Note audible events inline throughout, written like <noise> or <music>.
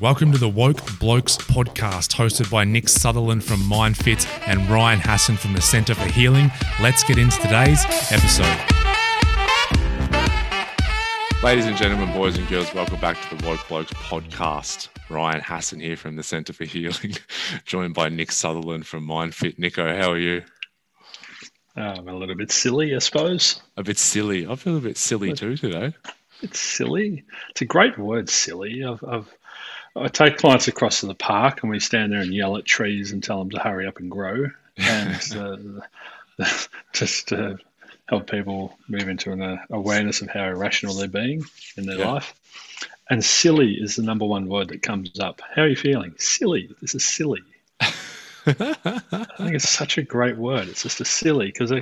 Welcome to the Woke Blokes podcast, hosted by Nick Sutherland from MindFit and Ryan Hassan from the Centre for Healing. Let's get into today's episode. Ladies and gentlemen, boys and girls, welcome back to the Woke Blokes podcast. Ryan Hassan here from the Centre for Healing, <laughs> joined by Nick Sutherland from MindFit. Nico, how are you? Um, a little bit silly, I suppose. A bit silly. I feel a bit silly too today. It's silly. It's a great word, silly. I've, I've I take clients across to the park and we stand there and yell at trees and tell them to hurry up and grow, and <laughs> uh, <laughs> just to help people move into an uh, awareness of how irrational they're being in their yeah. life. And silly is the number one word that comes up. How are you feeling? Silly. This is silly. <laughs> I think it's such a great word. It's just a silly because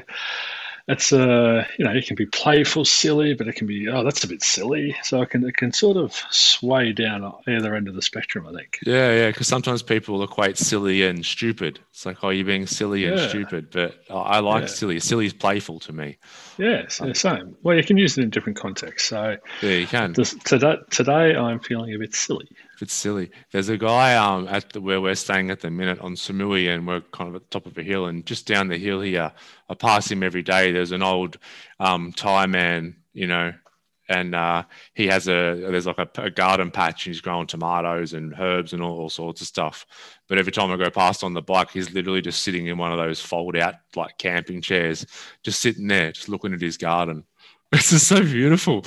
it's uh you know it can be playful silly but it can be oh that's a bit silly. So it can it can sort of sway down either end of the spectrum i think. Yeah yeah because sometimes people equate silly and stupid. It's like oh you're being silly and stupid but i like yeah. silly. Silly is playful to me. Yes yeah, same. Well you can use it in different contexts. So yeah you can. this, today, today i'm feeling a bit silly it's silly. There's a guy um at the, where we're staying at the minute on Samui, and we're kind of at the top of a hill, and just down the hill here, I pass him every day. There's an old um, Thai man, you know, and uh, he has a there's like a, a, garden patch, and he's growing tomatoes and herbs and all, all, sorts of stuff. But every time I go past on the bike, he's literally just sitting in one of those fold out like camping chairs, just sitting there, just looking at his garden. This is so beautiful.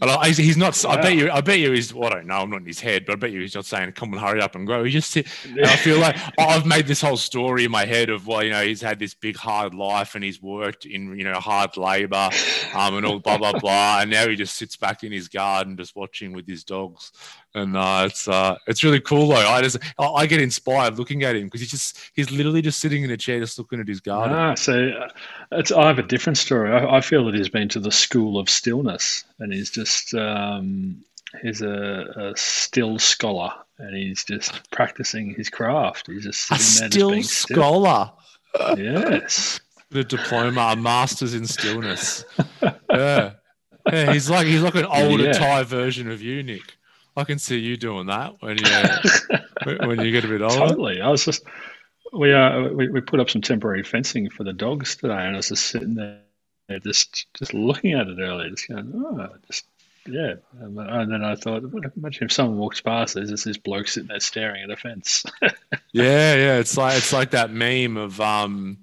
I, he's not. I bet you. I bet you. He's. Well, I don't know. I'm not in his head, but I bet you he's not saying, "Come and hurry up and grow." He just sit. I feel like oh, I've made this whole story in my head of well, you know, he's had this big hard life and he's worked in you know hard labor, um, and all blah blah blah, and now he just sits back in his garden just watching with his dogs and uh, it's uh, it's really cool though. I just I get inspired looking at him because he's just he's literally just sitting in a chair, just looking at his garden. Ah, so uh, it's I have a different story. I, I, feel that he's been to the school of stillness, and he's just um, he's a, a, still scholar, and he's just practicing his craft. He's just sitting a there, still scholar. Still. yes, the diploma, a master's in stillness. <laughs> yeah. Yeah, he's like he's like an older yeah. Thai version of you, Nick. I can see you doing that when you when you get a bit <laughs> older. Totally. I was just we uh we, we put up some temporary fencing for the dogs today, and I was just sitting there, just just looking at it earlier, just going, oh, just yeah. And then I thought, imagine if someone walks past, there's just this bloke sitting there staring at a fence. <laughs> yeah, yeah. It's like it's like that meme of um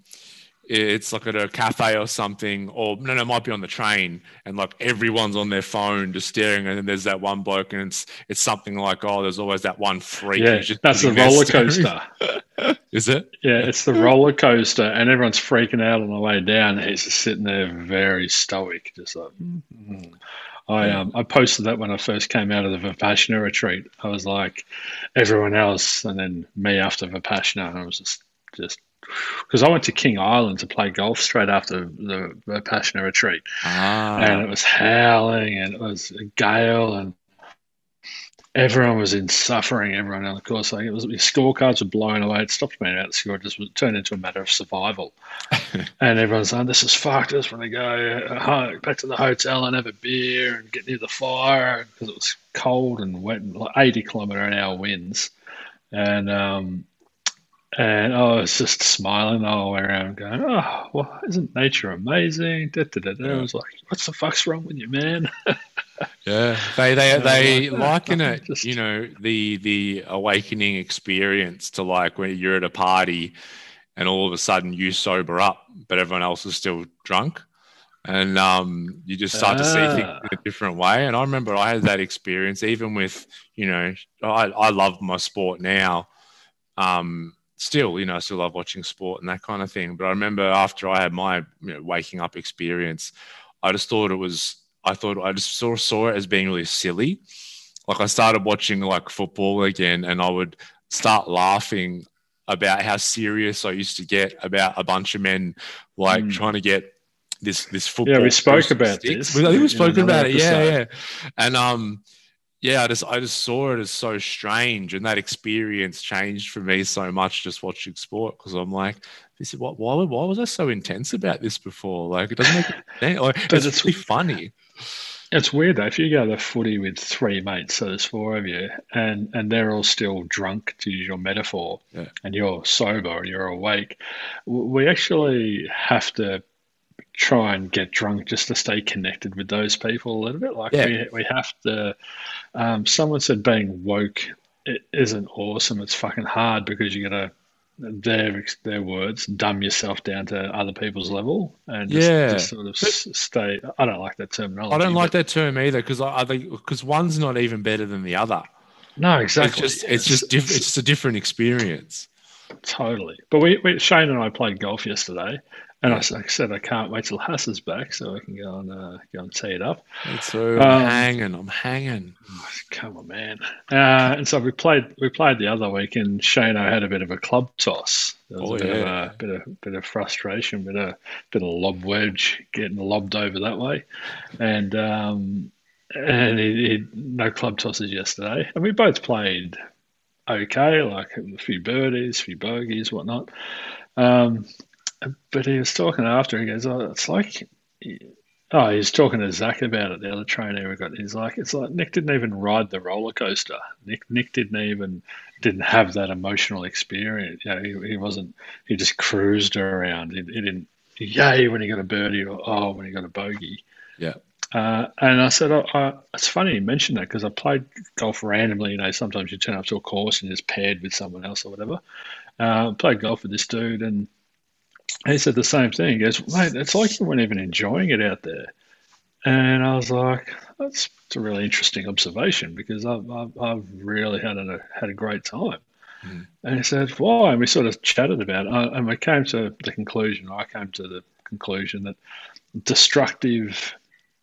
it's like at a cafe or something, or no, no, it might be on the train, and like everyone's on their phone just staring, and then there's that one bloke, and it's it's something like, oh, there's always that one freak. Yeah, that's the roller coaster. <laughs> Is it? Yeah, it's the roller coaster, and everyone's freaking out on the way down. He's just sitting there, very stoic, just like. Mm-hmm. I um I posted that when I first came out of the Vipassana retreat. I was like everyone else, and then me after Vipassana. I was just just because I went to King Island to play golf straight after the, Vipassana retreat, ah. and it was howling and it was a gale and everyone was in suffering. Everyone on the course, like it was, scorecards were blown away. It stopped being about the score. It just turned into a matter of survival. <laughs> and everyone's like, "This is fucked." I just want to go back to the hotel and have a beer and get near the fire because it was cold and wet and like eighty kilometer an hour winds. And um, and I was just smiling all the way around, going, "Oh, well, isn't nature amazing?" Da, da, da. I was like, "What's the fuck's wrong with you, man?" <laughs> yeah, they they they like, liken it, just... you know, the the awakening experience to like when you're at a party, and all of a sudden you sober up, but everyone else is still drunk, and um, you just start ah. to see things ah. in a different way. And I remember I had that experience, even with you know, I I love my sport now. Um, still, you know, I still love watching sport and that kind of thing. But I remember after I had my you know, waking up experience, I just thought it was, I thought I just sort of saw it as being really silly. Like I started watching like football again and I would start laughing about how serious I used to get about a bunch of men like mm. trying to get this this football. Yeah, we spoke about sticks. this. I think we spoke about it. Yeah, yeah. And um, yeah, I just I just saw it as so strange, and that experience changed for me so much just watching sport because I'm like, this is what why why was I so intense about this before? Like it doesn't make <laughs> sense. Like, it's, it's really funny. It's weird though. If you go to the footy with three mates, so there's four of you, and and they're all still drunk, to use your metaphor, Yeah. and you're sober or you're awake, we actually have to try and get drunk just to stay connected with those people a little bit. Like Yeah. we we have to. Um, someone said being woke it isn't awesome. It's fucking hard because you got to. Their their words, dumb yourself down to other people's level, and just, Yeah. just sort of s- stay. I don't like that terminology. I don't like but- that term either because I, I think because one's not even better than the other. No, exactly. It's just it's just diff- it's just a different experience. totally. But we, we Shane and I played golf yesterday, and I said I can't wait till Hass is back so I can go and uh, go and tee it up. So I'm Um, hanging, I'm hanging. Oh, come on, man! Uh, and so we played we played the other week, and Shane I had a bit of a club toss. There was Oh, a bit yeah. of a bit of bit of frustration, bit of bit of lob wedge getting lobbed over that way, and um, and he, he no club tosses yesterday, and we both played okay, like a few birdies, a few bogeys, whatnot. Um, but he was talking after. He goes, "Oh, it's like." Oh, he's talking to Zach about it. The other trainer we got. He's like, it's like Nick didn't even ride the roller coaster. Nick Nick didn't even didn't have that emotional experience. You know, he, he wasn't. He just cruised around. He, he didn't yay when he got a birdie or oh when he got a bogey. Yeah. Uh, and I said, oh, uh, it's funny you mentioned that because I played golf randomly. You know, sometimes you turn up to a course and you're just paired with someone else or whatever. Uh, played golf with this dude and he said the same thing. He goes, mate, it's like you weren't even enjoying it out there. And I was like, that's, a really interesting observation because I've, I've, I've really had a, had a great time. Mhm. And he said, why? And we sort of chatted about it. Uh, And we came to the conclusion, I came to the conclusion that destructive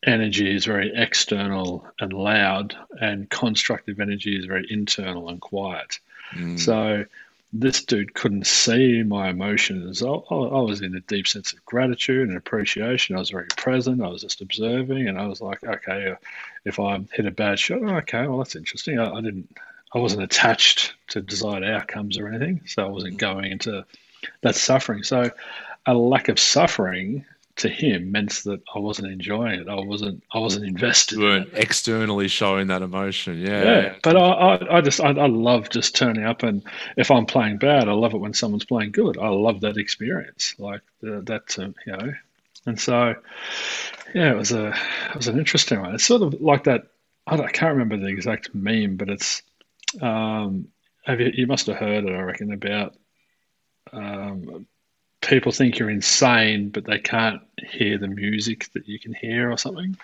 energy is very external and loud, and constructive energy is very internal and quiet. Mm. So this dude couldn't see my emotions. I, I was in a deep sense of gratitude and appreciation. I was very present. I was just observing, and I was like, okay, uh, if I hit a bad shot, oh, okay, well that's interesting. I, I didn't, I wasn't attached to desired outcomes or anything, so I wasn't going into that suffering. So a lack of suffering to him meant that I wasn't enjoying it. I wasn't, I wasn't invested. you weren't externally showing that emotion. Yeah. Yeah, but I, I, I just I, I love just turning up, and if I'm playing bad, I love it when someone's playing good. I love that experience, like that, um, you know. And so, yeah, it was a it was an interesting one. It's sort of like that. I, don't, I can't remember the exact meme, but it's um, have you, you must have heard it, I reckon, about um, people think you're insane, but they can't hear the music that you can hear or something.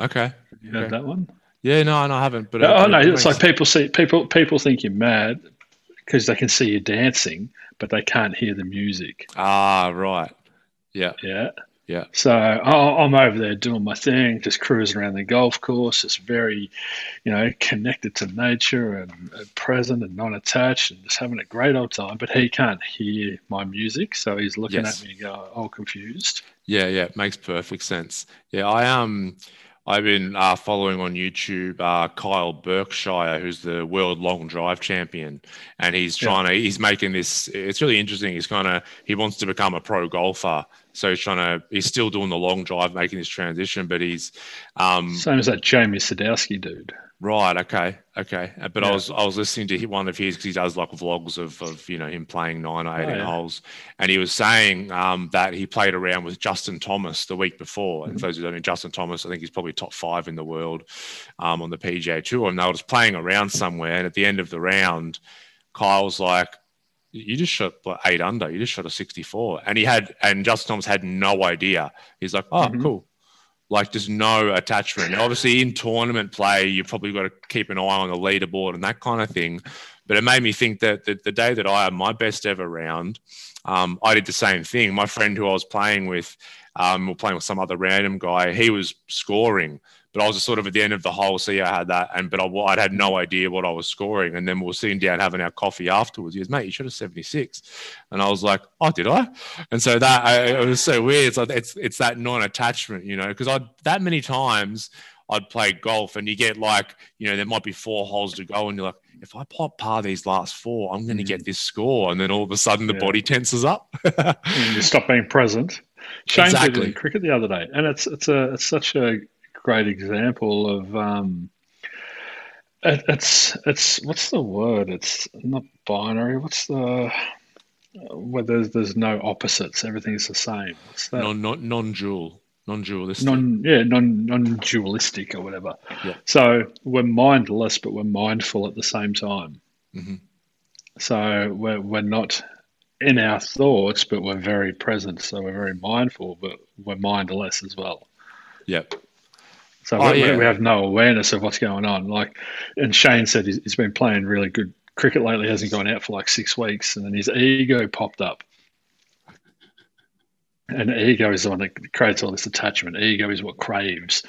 Okay. You heard Okay. that one? Yeah, no, no, I haven't. But oh it- no, it it's like people see people people think you're mad because they can see you dancing, but they can't hear the music. ah, right. Yeah, Yeah. Yeah. So oh, I'm over there doing my thing, just cruising around the golf course, just very, you know, connected to nature and, and present and non-attached, and just having a great old time. But he can't hear my music, so he's looking Yes. at me, go all confused. yeah, yeah. It makes perfect sense. Yeah, I um, I've been uh, following on YouTube uh, Kyle Berkshire, who's the world long drive champion, and he's Yeah. trying to. He's making this. It's really interesting. He's kind of he wants to become a pro golfer, so he's trying to. He's still doing the long drive, making this transition, but he's um, Same as that Jamie Sadlowski dude. Right. Okay. Okay. Uh, But I was I was listening to one of his because he does like vlogs of of you know him playing nine or eighteen Oh, yeah. holes, and he was saying um, that he played around with Justin Thomas the week before. And Mhm. for those who don't know, Justin Thomas, I think he's probably top five in the world um, on the PGA Tour, and they were just playing around somewhere. And at the end of the round, Kyle's like. You just shot like, eight under. You just shot a sixty-four, and he had, and Justin Thomas had no idea. He's like, "Oh, Mhm. cool." like there's no attachment. Obviously, in tournament play, you've probably got to keep an eye on the leaderboard and that kind of thing. But it made me think that the, the day that I had my best ever round, um, I did the same thing. My friend who I was playing with, um, we were playing with some other random guy. He was scoring, but I was just sort of at the end of the hole. See, I had that, and but I, I'd had no idea what I was scoring. And then we were sitting down having our coffee afterwards. He goes, "Mate, you shot a 76," and I was like, "Oh, did I?" And so that I, it was so weird. It's like it's it's that non-attachment, you know, because I that many times I'd play golf and you get like, you know, there might be four holes to go, and you're like, if I pop par these last four, I'm going to Mm. get this score, and then all of a sudden the Yeah. body tenses up. and you stop being present. Shane did it Exactly. in cricket the other day, and it's it's a it's such a great example of um, it, it's it's what's the word? It's not binary. What's the where there's there's no opposites. Everything's the same. What's that? Non non non dual. Non-dualistic. Non, yeah, non non-dualistic or whatever. Yeah. So we're mindless, but we're mindful at the same time. Mhm. So we're we're not in our thoughts, but we're very present. So we're very mindful, but we're mindless as well. Yep. So Oh, we, yeah. we have no awareness of what's going on. Like, and Shane said he's, he's been playing really good cricket lately. Hasn't gone out for like six weeks, and then his ego popped up. And ego is the one that creates all this attachment. Ego is what craves,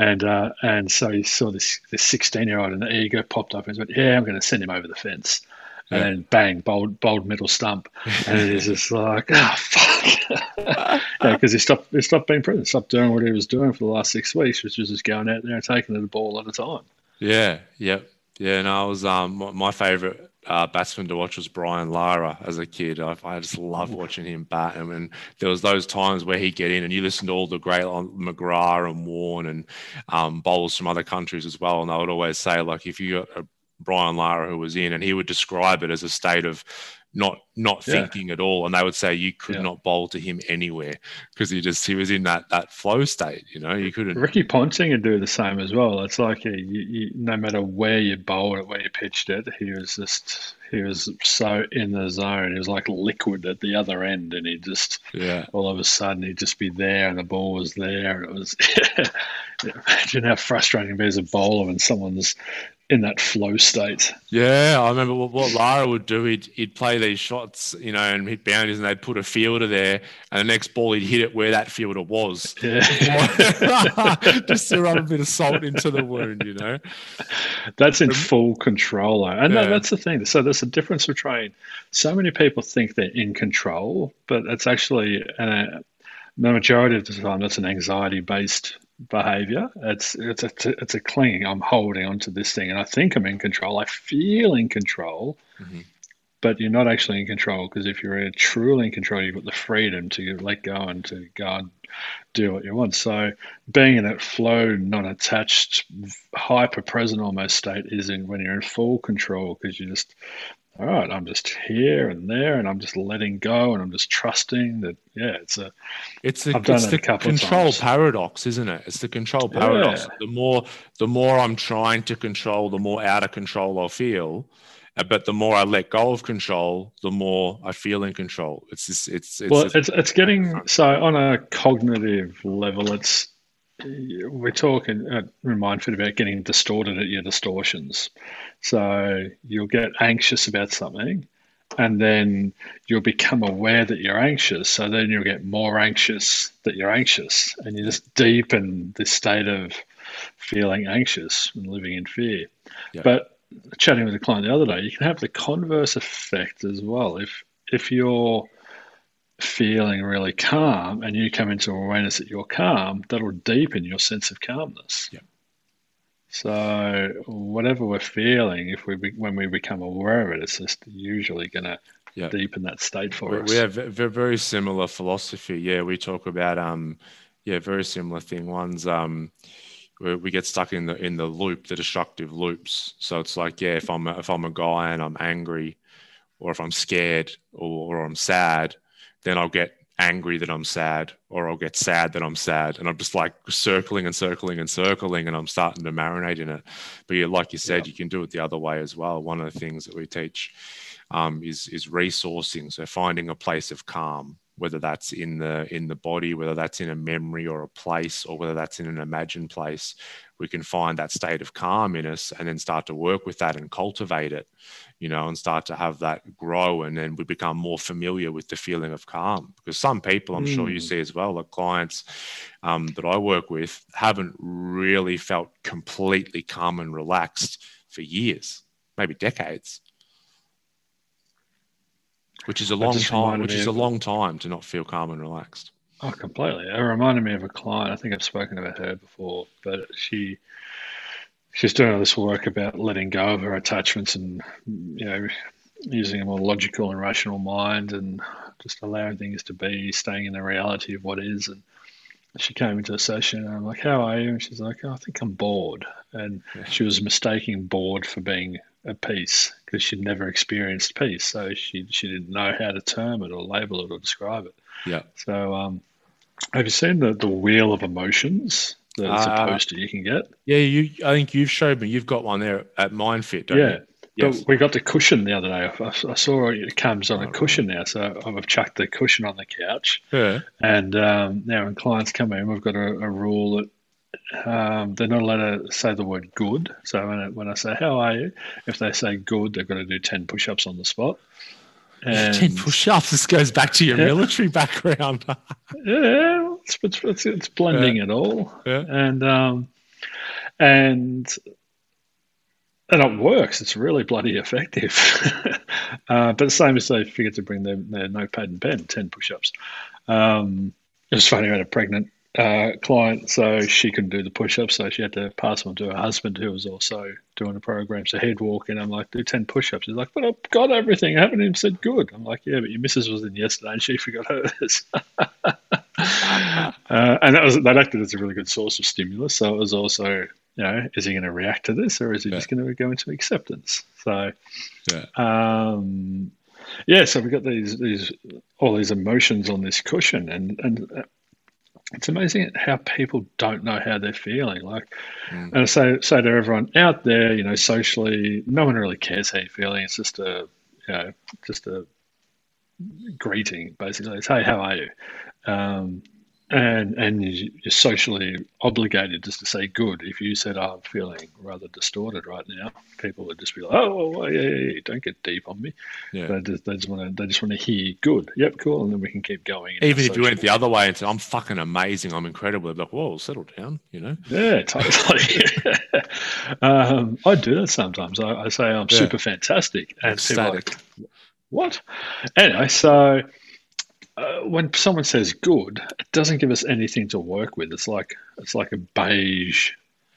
and uh, and so he saw this this sixteen year old, and the ego popped up and went, "Yeah, I'm going to send him over the fence." And Yeah. then bang, bowled bowled middle stump, and it is just like, oh fuck, <laughs> yeah, because he stopped he stopped being present, stopped doing what he was doing for the last six weeks, which was just going out there and taking it a ball at a time. Yeah, yep. Yeah, no, I was um my, my favorite uh, batsman to watch was Brian Lara as a kid. I, I just loved watching him bat, and when there was those times where he'd get in, and you listen to all the great like, McGrath and Warne and um, bowlers from other countries as well, and I would always say like if you got a Brian Lara who was in, and he would describe it as a state of not not Yeah. thinking at all, and they would say you could Yeah. not bowl to him anywhere because he just he was in that that flow state. You know, you couldn't. Ricky Ponting would do the same as well. It's like uh, you, you, no matter where you bowled it, where you pitched it, he was just he was so in the zone. He was like liquid at the other end, and he just Yeah, all of a sudden he'd just be there, and the ball was there, and it was. <laughs> imagine how frustrating it is as a bowler when someone's in that flow state. Yeah, I remember what, what Lara would do. He'd, he'd play these shots, you know, and hit boundaries, and they'd put a fielder there, and the next ball he'd hit it where that fielder was, Yeah. <laughs> just to rub a bit of salt into the wound, you know. That's in full control, though. and Yeah. that's the thing. So there's a difference between so many people think they're in control, but it's actually uh, the majority of the time that's an anxiety-based behavior. It's it's a it's a clinging. I'm holding onto this thing, and I think I'm in control. I feel in control, Mhm. but you're not actually in control because if you're truly in control, you've got the freedom to let go and to go and do what you want. So being in that flow, non-attached, hyper-present almost state is in when you're in full control because you just, all right, I'm just here and there, and I'm just letting go, and I'm just trusting that. Yeah, it's a It's the, I've done it's it the a couple control times. paradox, isn't it? It's the control paradox. Yeah. The more the more I'm trying to control, the more out of control I feel. Uh, But the more I let go of control, the more I feel in control. It's this. It's it's, well, a- it's it's getting so on a cognitive level. It's we're talking uh, remind fit about getting distorted at your distortions. So you'll get anxious about something, and then you'll become aware that you're anxious. So then you'll get more anxious that you're anxious, and you just deepen this state of feeling anxious and living in fear. Yeah. But chatting with a client the other day, you can have the converse effect as well. If if you're feeling really calm and you come into awareness that you're calm, that'll deepen your sense of calmness. Yeah. So whatever we're feeling, if we be, when we become aware of it, it's just usually going to Yeah. deepen that state for we, us. we have ve- ve- very similar philosophy. Yeah, we talk about um, yeah, very similar thing. One's um, we, we get stuck in the in the loop, the destructive loops. So it's like yeah, if I'm a, if I'm a guy and I'm angry, or if I'm scared or, or I'm sad, then I'll get angry that I'm sad, or I'll get sad that I'm sad, and I'm just like circling and circling and circling, and I'm starting to marinate in it. But yeah, like you said, you can do it the other way as well. One of the things that we teach um, is is resourcing. So finding a place of calm, whether that's in the in the body, whether that's in a memory or a place, or whether that's in an imagined place, we can find that state of calm in us, and then start to work with that and cultivate it, you know, and start to have that grow, and then we become more familiar with the feeling of calm. Because some people, I'm sure you Mm. see as well, like clients um, that I work with, haven't really felt completely calm and relaxed for years, maybe decades which is a long time. Which is a long time to not feel calm and relaxed. Oh, completely. It reminded me of a client. I think I've spoken about her before, but she she's doing all this work about letting go of her attachments and you know using a more logical and rational mind and just allowing things to be, staying in the reality of what is. And she came into a session and I'm like, How are you? And she's like, oh, I think I'm bored. And yeah. she was mistaking bored for being at peace because she'd never experienced peace. So she, she didn't know how to term it or label it or describe it. Yeah. So, um, have you seen the, the wheel of emotions that uh, a poster you can get? Yeah, you. I think you've showed me. You've got one there at MindFit, don't yeah. you? Yes. But we got the cushion the other day. I, I saw it comes on a oh, cushion now, so I've chucked the cushion on the couch. Yeah. And um, now when clients come in, we've got a, a rule that um, they're not allowed to say the word good. So when I, when I say, How are you? If they say good, they've got to do 10 push ups on the spot. <laughs> And, 10 push ups. This goes back to your yeah. military background. <laughs> yeah, it's, it's, it's blending yeah. it all. Yeah. And, um, and and it works. It's really bloody effective. <laughs> uh, but the same as they figured to bring their, their notepad and pen, 10 push ups. Um, it was funny, I had a pregnant uh, client, so she couldn't do the push ups, so she had to pass them on to her husband, who was also doing the program. So he'd walk in, I'm like, do 10 push ups. He's like, but I've got everything. I haven't even said good. I'm like, yeah, but your missus was in yesterday and she forgot hers. <laughs> uh, and that was that acted as a really good source of stimulus. So it was also you know, is he going to react to this or is he yeah. just going to go into acceptance? So, yeah. Um, yeah, so we've got these these all these emotions on this cushion, and and uh, it's amazing how people don't know how they're feeling. Like, mm. and I say say to everyone out there, you know, socially, no one really cares how you're feeling. It's just a you know, just a greeting, basically. It's hey, how are you? Um, and and you're socially obligated just to say good. If you said, oh, "I'm feeling rather distorted right now," people would just be like, "Oh, well, yeah, yeah, yeah, don't get deep on me." Yeah. They just, they just want to they just want to hear good. Yep, cool, and then we can keep going. Even if you went the other way and said, "I'm fucking amazing, I'm incredible," they're like, "Whoa, settle down," you know? Yeah, totally. <laughs> um, I do that sometimes. I, I say I'm yeah. super fantastic, and people like, "What?" Anyway, so uh, when someone says good, it doesn't give us anything to work with. It's like it's like a beige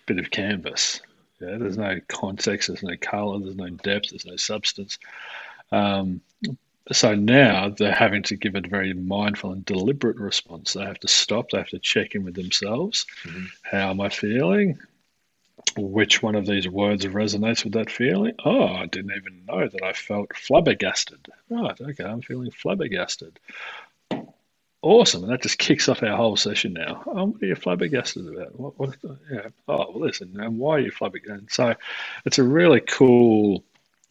bit of canvas. Yeah, there's no context, there's no color, there's no depth, there's no substance. Um, so now they're having to give a very mindful and deliberate response. They have to stop. They have to check in with themselves. Mm-hmm. How am I feeling? Which one of these words resonates with that feeling? Oh, I didn't even know that I felt flabbergasted. Right, okay, I'm feeling flabbergasted. Awesome, and that just kicks off our whole session now. Oh, what are you flabbergasted about? What, what, yeah. Oh, listen, and why are you flabbergasted? So it's a really cool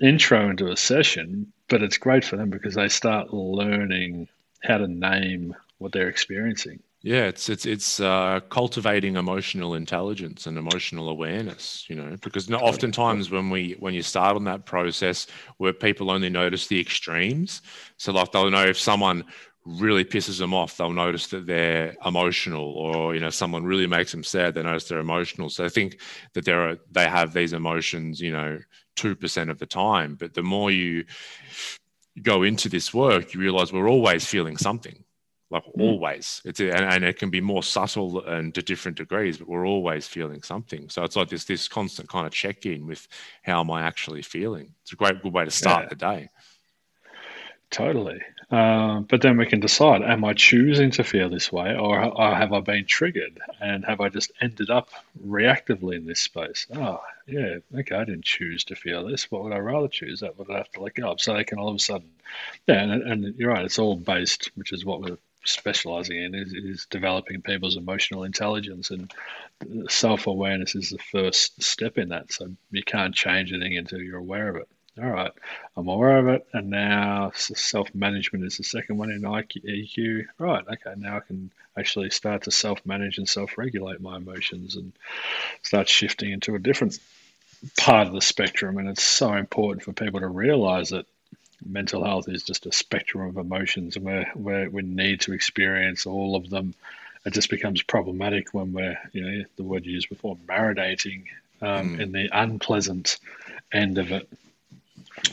intro into a session, but it's great for them because they start learning how to name what they're experiencing. Yeah, it's it's it's uh, cultivating emotional intelligence and emotional awareness. You know, because oftentimes when we when you start on that process, where people only notice the extremes, so like they'll know if someone really pisses them off, they'll notice that they're emotional, or you know, someone really makes them sad, they notice they're emotional. So I think that there are they have these emotions, you know, two percent of the time. But the more you go into this work, you realize we're always feeling something. Like mm. always, it's and, and it can be more subtle and to different degrees, but we're always feeling something. So it's like this this constant kind of check in with how am I actually feeling. It's a great good way to start yeah. the day. Totally. Uh, but then we can decide am I choosing to feel this way or, or, have I been triggered and have I just ended up reactively in this space? Oh, yeah, okay, I didn't choose to feel this. What would I rather choose? That would I have to let go of. So they can all of a sudden, yeah, and, and you're right, it's all based, which is what we're specializing in, is, is developing people's emotional intelligence. And self awareness is the first step in that. So you can't change anything until you're aware of it all right, I'm aware of it, and now self management is the second one in EQ. Right, okay, now I can actually start to self manage and self regulate my emotions and start shifting into a different part of the spectrum. And it's so important for people to realize that mental health is just a spectrum of emotions, and where where we need to experience all of them. It just becomes problematic when we're, you know, the word you used before, marinating um, mm. in the unpleasant end of it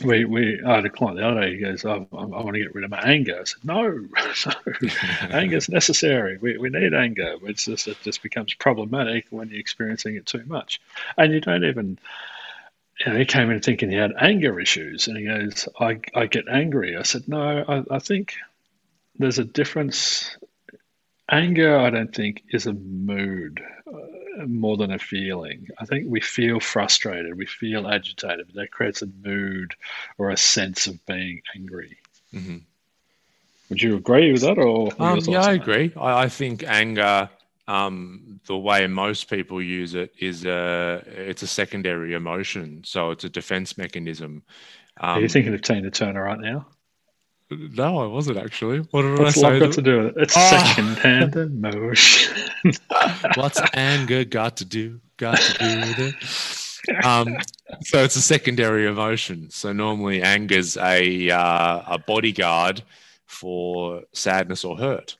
we we I had a client the other day. He goes, oh, I, I want to get rid of my anger. I said, No, <laughs> no, anger is necessary. We, we need anger. It's just it just becomes problematic when you're experiencing it too much, and you don't even. You know, he came in thinking he had anger issues, and he goes, "I I get angry." I said, "No, I, I think there's a difference anger, I don't think, is a mood uh, more than a feeling. I think we feel frustrated, we feel agitated, but that creates a mood or a sense of being angry. Mm-hmm. Would you agree with that, or um, yeah, I agree. I, I, think anger, um, the way most people use it, is a it's a secondary emotion, so it's a defense mechanism. Um, Are you thinking of Tina Turner right now? No, I wasn't actually. What did What's I say? Got to do with it? It's oh. second-hand emotion. <laughs> What's anger got to do? Got to do with it? Um, so it's a secondary emotion. So normally anger's a uh, a bodyguard for sadness or hurt.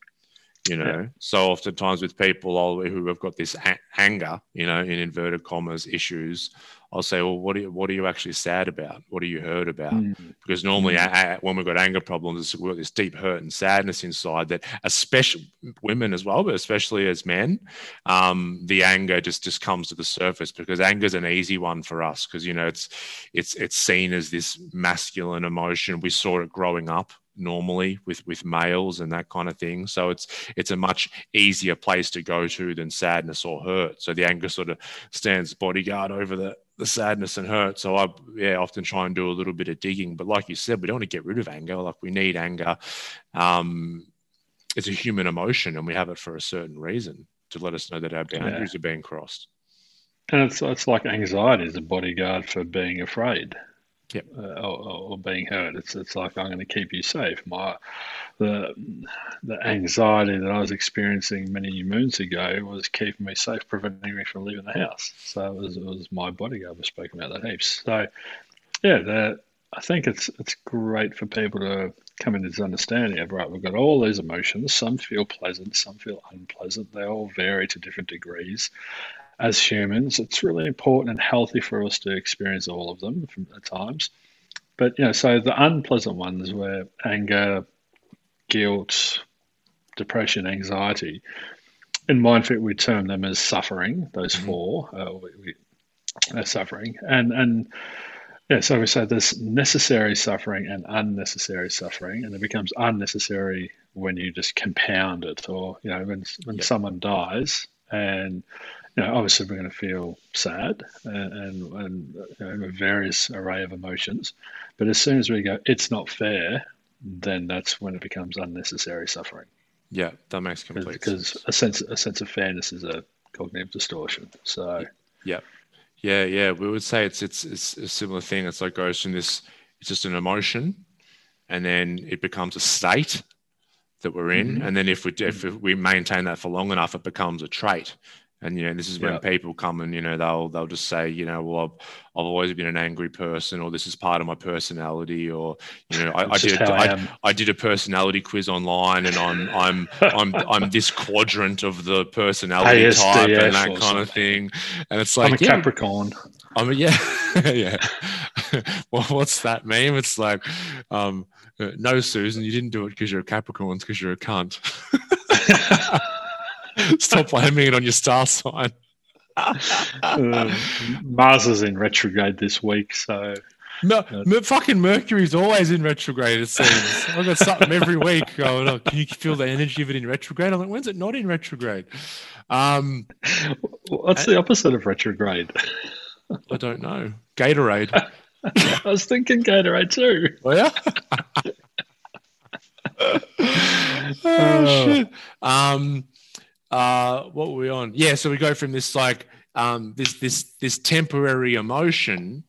You know, yeah. so oftentimes with people who have got this a- anger, you know, in inverted commas, issues, I'll say, well, what are you, what are you actually sad about? What are you hurt about? Mm. Because normally, mm. when we've got anger problems, we've got this deep hurt and sadness inside that, especially women as well, but especially as men, um, the anger just just comes to the surface because anger is an easy one for us because you know it's it's it's seen as this masculine emotion. We saw it growing up normally with with males and that kind of thing so it's it's a much easier place to go to than sadness or hurt so the anger sort of stands bodyguard over the the sadness and hurt. So i yeah often try and do a little bit of digging. But like you said we don't want to get rid of anger. Like we need anger. Um it's a human emotion and we have it for a certain reason to let us know that our boundaries yeah. are being crossed. And it's it's like anxiety is a bodyguard for being afraid yep. uh, or, or, being hurt. It's it's like I'm going to keep you safe. My the the anxiety that I was experiencing many moons ago was keeping me safe, preventing me from leaving the house. So it was, it was my bodyguard. We spoke about that heaps. So yeah, the, I think it's it's great for people to come into this understanding of right. We've got all these emotions. Some feel pleasant, some feel unpleasant. They all vary to different degrees, as humans, it's really important and healthy for us to experience all of them from, at times. But you know, so the unpleasant ones where anger, guilt, depression, anxiety, in Mindfit we term them as suffering. Those mm-hmm. four, uh, we, we, are suffering, and and yeah, so we say there's necessary suffering and unnecessary suffering, and it becomes unnecessary when you just compound it, or you know, when when yep. someone dies and you know, obviously we're going to feel sad and, and, and you know, a various array of emotions. But as soon as we go, it's not fair, then that's when it becomes unnecessary suffering. Yeah, that makes complete because sense. a sense a sense of fairness is a cognitive distortion. So yeah, yeah, yeah. We would say it's it's it's a similar thing. It's like goes from this. It's just an emotion, and then it becomes a state that we're in, mm-hmm. and then if we if we maintain that for long enough, it becomes a trait. And you know, this is when yeah. people come and you know they'll they'll just say, you know, well, I've, I've always been an angry person, or this is part of my personality, or you know, I, <laughs> I did I, I, did a personality quiz online, and I'm I'm I'm I'm this quadrant of the personality type and that kind of thing. And it's like I'm a yeah, Capricorn. I mean, yeah, yeah. <laughs> well, what's that mean? It's like, um, uh, no, Susan, you didn't do it because you're a Capricorn, it's because you're a cunt. <laughs> <laughs> Stop blaming it on your star sign. uh, Mars is in retrograde this week, so. No, uh, fucking Mercury's always in retrograde. It seems I've got something every week going. Oh, can you feel the energy of it in retrograde? I'm like, when's it not in retrograde? Um, What's the opposite of retrograde? I don't know. Gatorade. <laughs> I was thinking Gatorade too. Oh yeah. <laughs> oh, shit. Um, uh, what were we on? Yeah, so we go from this like um, this this this temporary emotion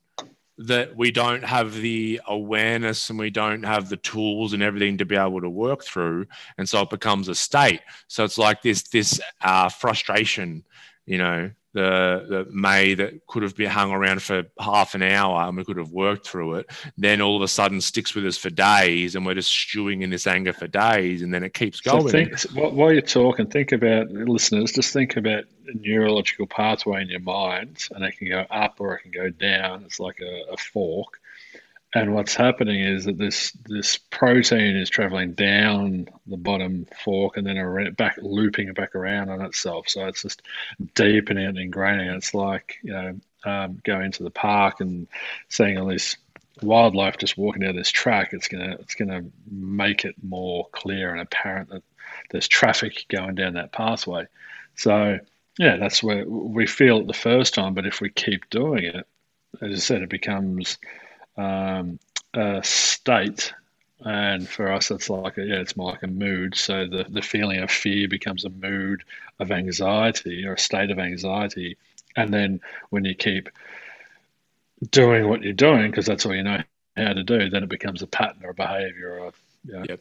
that we don't have the awareness and we don't have the tools and everything to be able to work through, and so it becomes a state. So it's like this this uh, frustration, you know, the the May that could have been hung around for half an hour and we could have worked through it, then all of a sudden sticks with us for days and we're just stewing in this anger for days and then it keeps going. So think, while you're talking, think about listeners, just think about a neurological pathway in your mind and it can go up or it can go down. It's like a, a fork. And what's happening is that this this protein is traveling down the bottom fork and then around, back looping back around on itself. So it's just deepening and ingraining. It's like you know um, going to the park and seeing all this wildlife just walking down this track, it's gonna it's gonna make it more clear and apparent that there's traffic going down that pathway. So yeah, that's where we feel it the first time, but if we keep doing it, as I said, it becomes um, a state. And for us, it's like a, yeah, it's more like a mood. So the, the feeling of fear becomes a mood of anxiety or a state of anxiety. And then when you keep doing what you're doing, because that's all you know how to do, then it becomes a pattern or a behavior. Or, you know. Yep.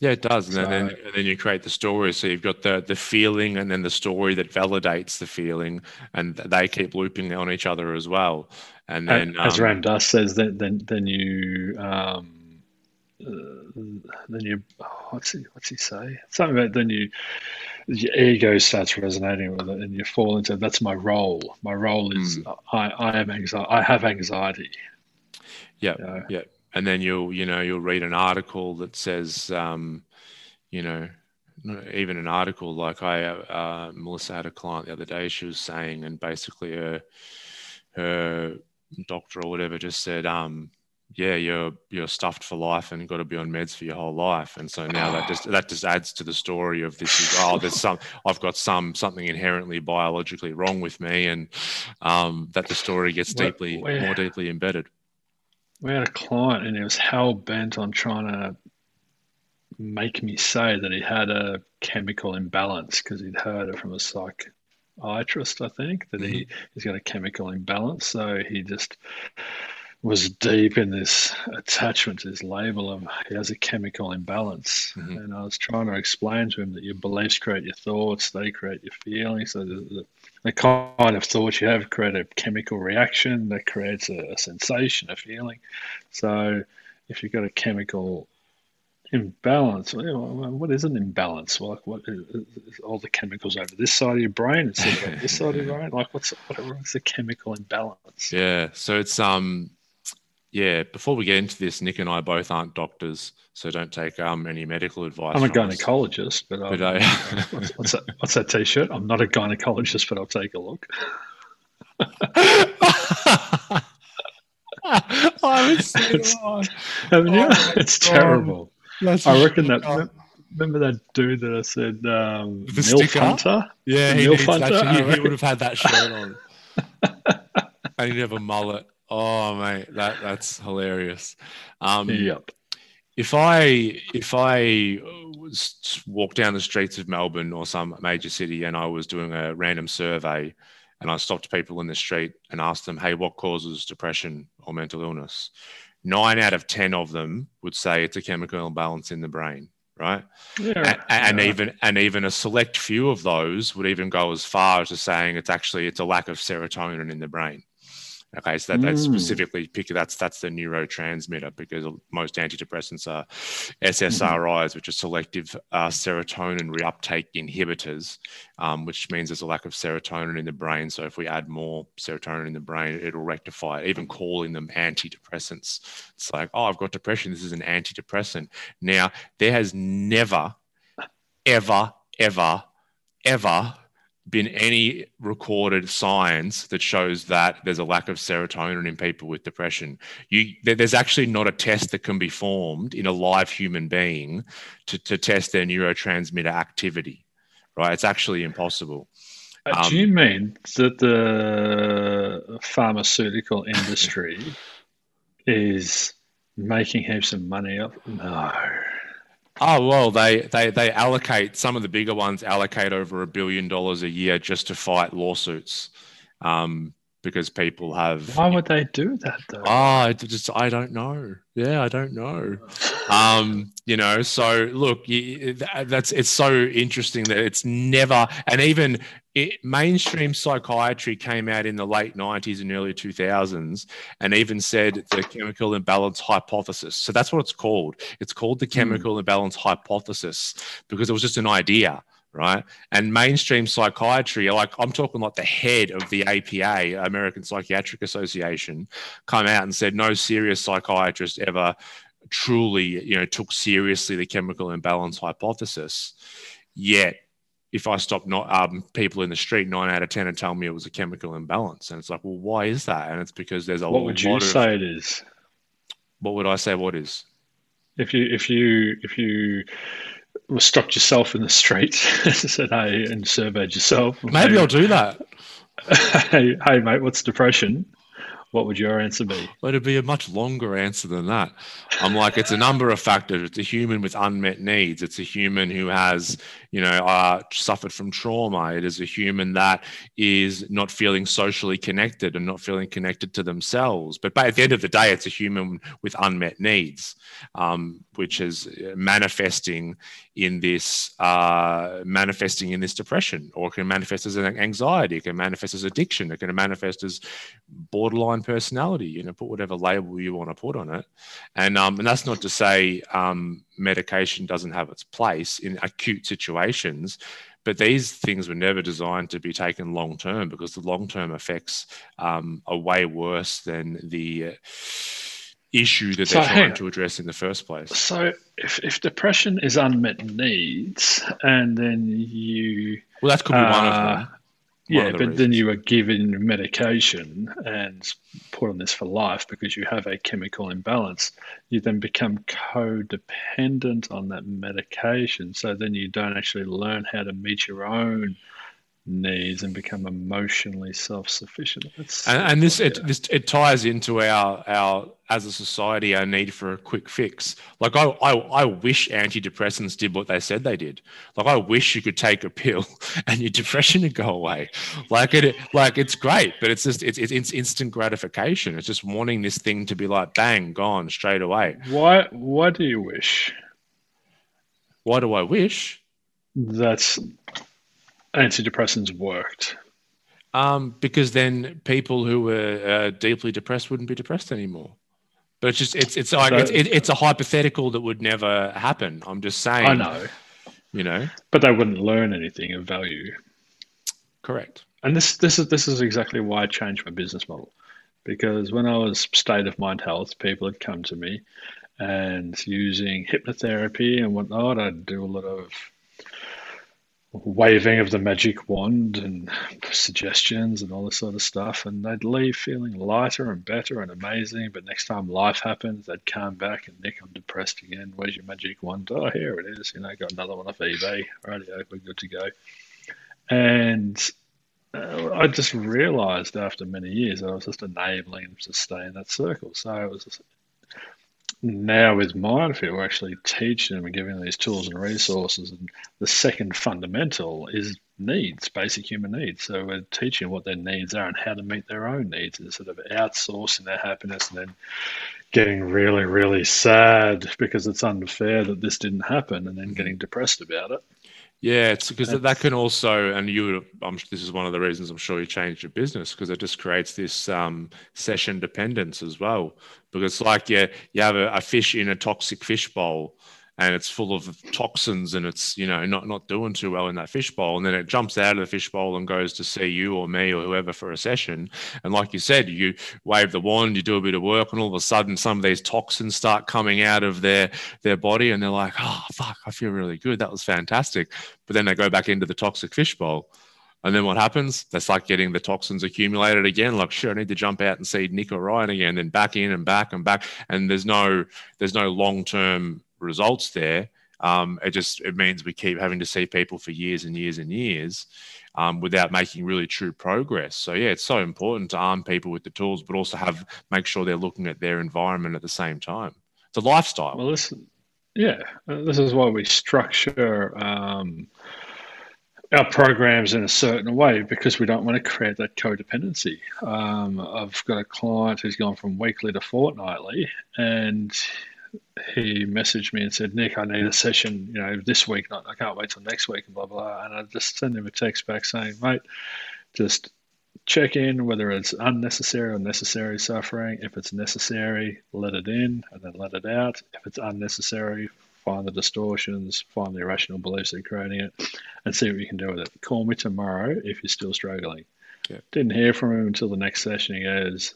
Yeah, it does, and so, then and then you create the story. So you've got the the feeling, and then the story that validates the feeling, and they keep looping on each other as well. And then, as um, Ram Dass says, then then then you um, uh, then you oh, what's he what's he say? Something about then you your ego starts resonating with it, and you fall into that's my role. My role is mm. I I am anxiety. I have anxiety. Yeah, you know? yeah and then you'll you know you'll read an article that says um, you know even an article like I uh, Melissa had a client the other day she was saying and basically her her doctor or whatever just said um yeah you're you're stuffed for life and got to be on meds for your whole life. And so now that just that just adds to the story of this is oh there's some I've got some something inherently biologically wrong with me. And um, that the story gets deeply more deeply embedded we had a client and he was hell bent on trying to make me say that he had a chemical imbalance because he'd heard it from a psychiatrist, I think, that mm-hmm. he, he's got a chemical imbalance. So he just was deep in this attachment to this label of he has a chemical imbalance. Mm-hmm. And I was trying to explain to him that your beliefs create your thoughts, they create your feelings. So the, the, the kind of thoughts you have create a chemical reaction that creates a, a sensation, a feeling. So if you've got a chemical imbalance, what is an imbalance? Like what is all the chemicals over this side of your brain instead of <laughs> this side of your brain? Like what's what's the chemical imbalance? Yeah, so it's um yeah, before we get into this, Nick and I both aren't doctors, so don't take um, any medical advice. I'm a gynecologist, but, um, but uh, what's, <laughs> what's, that, what's that t-shirt? I'm not a gynecologist, but I'll take a look. <laughs> oh, it's, Haven't you? Oh, it's terrible. That's I reckon that. Remember that dude that I said um, the Milf? Hunter? Yeah, he, Hunter? he, he would have had that shirt on, <laughs> and he'd have a mullet. Oh mate, that that's hilarious. Um, yep. If I if I walk down the streets of Melbourne or some major city and I was doing a random survey and I stopped people in the street and asked them, "Hey, what causes depression or mental illness?" Nine out of ten of them would say it's a chemical imbalance in the brain, right? Yeah, and, and even and even a select few of those would even go as far as to saying it's actually it's a lack of serotonin in the brain. Okay, so that, that's mm. specifically pick that's that's the neurotransmitter because most antidepressants are SSRIs, which are selective uh, serotonin reuptake inhibitors, um, which means there's a lack of serotonin in the brain. So if we add more serotonin in the brain, it'll rectify it. Even calling them antidepressants, it's like, oh, I've got depression. This is an antidepressant. Now there has never, ever, ever, ever been any recorded science that shows that there's a lack of serotonin in people with depression. You, there's actually not a test that can be formed in a live human being to, to test their neurotransmitter activity, right? It's actually impossible. Um, do you mean that the pharmaceutical industry <laughs> is making heaps of money up? No. Oh well, they they they allocate some of the bigger ones allocate over a billion dollars a year just to fight lawsuits, um, because people have. Why would they do that though? Ah, oh, just I don't know. Yeah, I don't know. um, you know, so look, that's it's so interesting that it's never, and even it, mainstream psychiatry came out in the late 90s and early 2000s and even said the chemical imbalance hypothesis. So that's what it's called. It's called the hmm. chemical mm. imbalance hypothesis because it was just an idea, right? And mainstream psychiatry, like I'm talking like the head of the APA, American Psychiatric Association, come out and said no serious psychiatrist ever truly, you know, took seriously the chemical imbalance hypothesis. Yet if I stop not um, people in the street, nine out of ten and tell me it was a chemical imbalance, and it's like, well, why is that? And it's because there's a what would you of, say it is? What would I say? What is? If you if you if you stopped yourself in the street <laughs> said hey and surveyed yourself, maybe I'll do that. <laughs> hey, hey, mate, what's depression? what would your answer be? Well, it'd be a much longer answer than that. I'm like, it's a number of factors. It's a human with unmet needs. It's a human who has, you know, uh, suffered from trauma. It is a human that is not feeling socially connected and not feeling connected to themselves. But at the end of the day, it's a human with unmet needs, um, which is manifesting in this uh, manifesting in this depression, or can manifest as an anxiety. It can manifest as addiction. It can manifest as borderline personality. You know, put whatever label you want to put on it, and um, and that's not to say um, medication doesn't have its place in acute situations. But these things were never designed to be taken long term because the long term effects um, are way worse than the uh, issue that they're so, trying to address in the first place. So, if, if depression is unmet needs, and then you well, that could be uh, one of uh, them. Yeah, but reasons. then you are given medication and put on this for life because you have a chemical imbalance. You then become codependent on that medication. So then you don't actually learn how to meet your own needs and become emotionally self-sufficient. and, and this, it, this it ties into our our as a society our need for a quick fix. Like I, I I wish antidepressants did what they said they did. Like I wish you could take a pill <laughs> and your depression would go away. Like it like it's great, but it's just it's it's instant gratification. It's just wanting this thing to be like bang gone straight away. Why why do you wish? Why do I wish? That's antidepressants worked? Um, because then people who were uh, deeply depressed wouldn't be depressed anymore. But it's just it's it's like so, it's, it, it's a hypothetical that would never happen. I'm just saying. I know. You know. But they wouldn't learn anything of value. Correct. And this this is this is exactly why I changed my business model. Because when I was state of mind health, people had come to me and using hypnotherapy and whatnot, I'd do a lot of waving of the magic wand and suggestions and all this sort of stuff. And they'd leave feeling lighter and better and amazing. But next time life happens, they'd come back and Nick, I'm depressed again. Where's your magic wand? Oh, here it is. You know, got another one off eBay. Rightio, we're good to go. And uh, I just realized after many years that I was just enabling them to stay in that circle. So it was now with Mindfit, we're actually teaching them and giving them these tools and resources. And the second fundamental is needs, basic human needs. So we're teaching what their needs are and how to meet their own needs instead of outsourcing their happiness and then getting really, really sad because it's unfair that this didn't happen and then getting depressed about it. Yeah, it's because that can also, and you, um, this is one of the reasons I'm sure you changed your business because it just creates this um, session dependence as well. Because like yeah, you have a, a fish in a toxic fish bowl, and it's full of toxins and it's you know not not doing too well in that fishbowl and then it jumps out of the fishbowl and goes to see you or me or whoever for a session and like you said you wave the wand you do a bit of work and all of a sudden some of these toxins start coming out of their their body and they're like oh fuck i feel really good that was fantastic but then they go back into the toxic fishbowl and then what happens? They start getting the toxins accumulated again. Like, sure, I need to jump out and see Nick or Ryan again, then back in and back and back. And there's no there's no long term results there. Um, it just it means we keep having to see people for years and years and years um, without making really true progress. So yeah, it's so important to arm people with the tools, but also have make sure they're looking at their environment at the same time. It's a lifestyle. Well, this, yeah, uh, this is why we structure um, our programs in a certain way because we don't want to create that codependency. Um, I've got a client who's gone from weekly to fortnightly, and he messaged me and said, Nick, I need a session, you know, this week. Not, I can't wait till next week and blah, blah. And I just sent him a text back saying, mate, just check in whether it's unnecessary or necessary suffering. If it's necessary, let it in and then let it out. If it's unnecessary, find the distortions, find the irrational beliefs that are creating it, and see what you can do with it. Call me tomorrow if you're still struggling. Yeah. Didn't hear from him until the next session. He goes,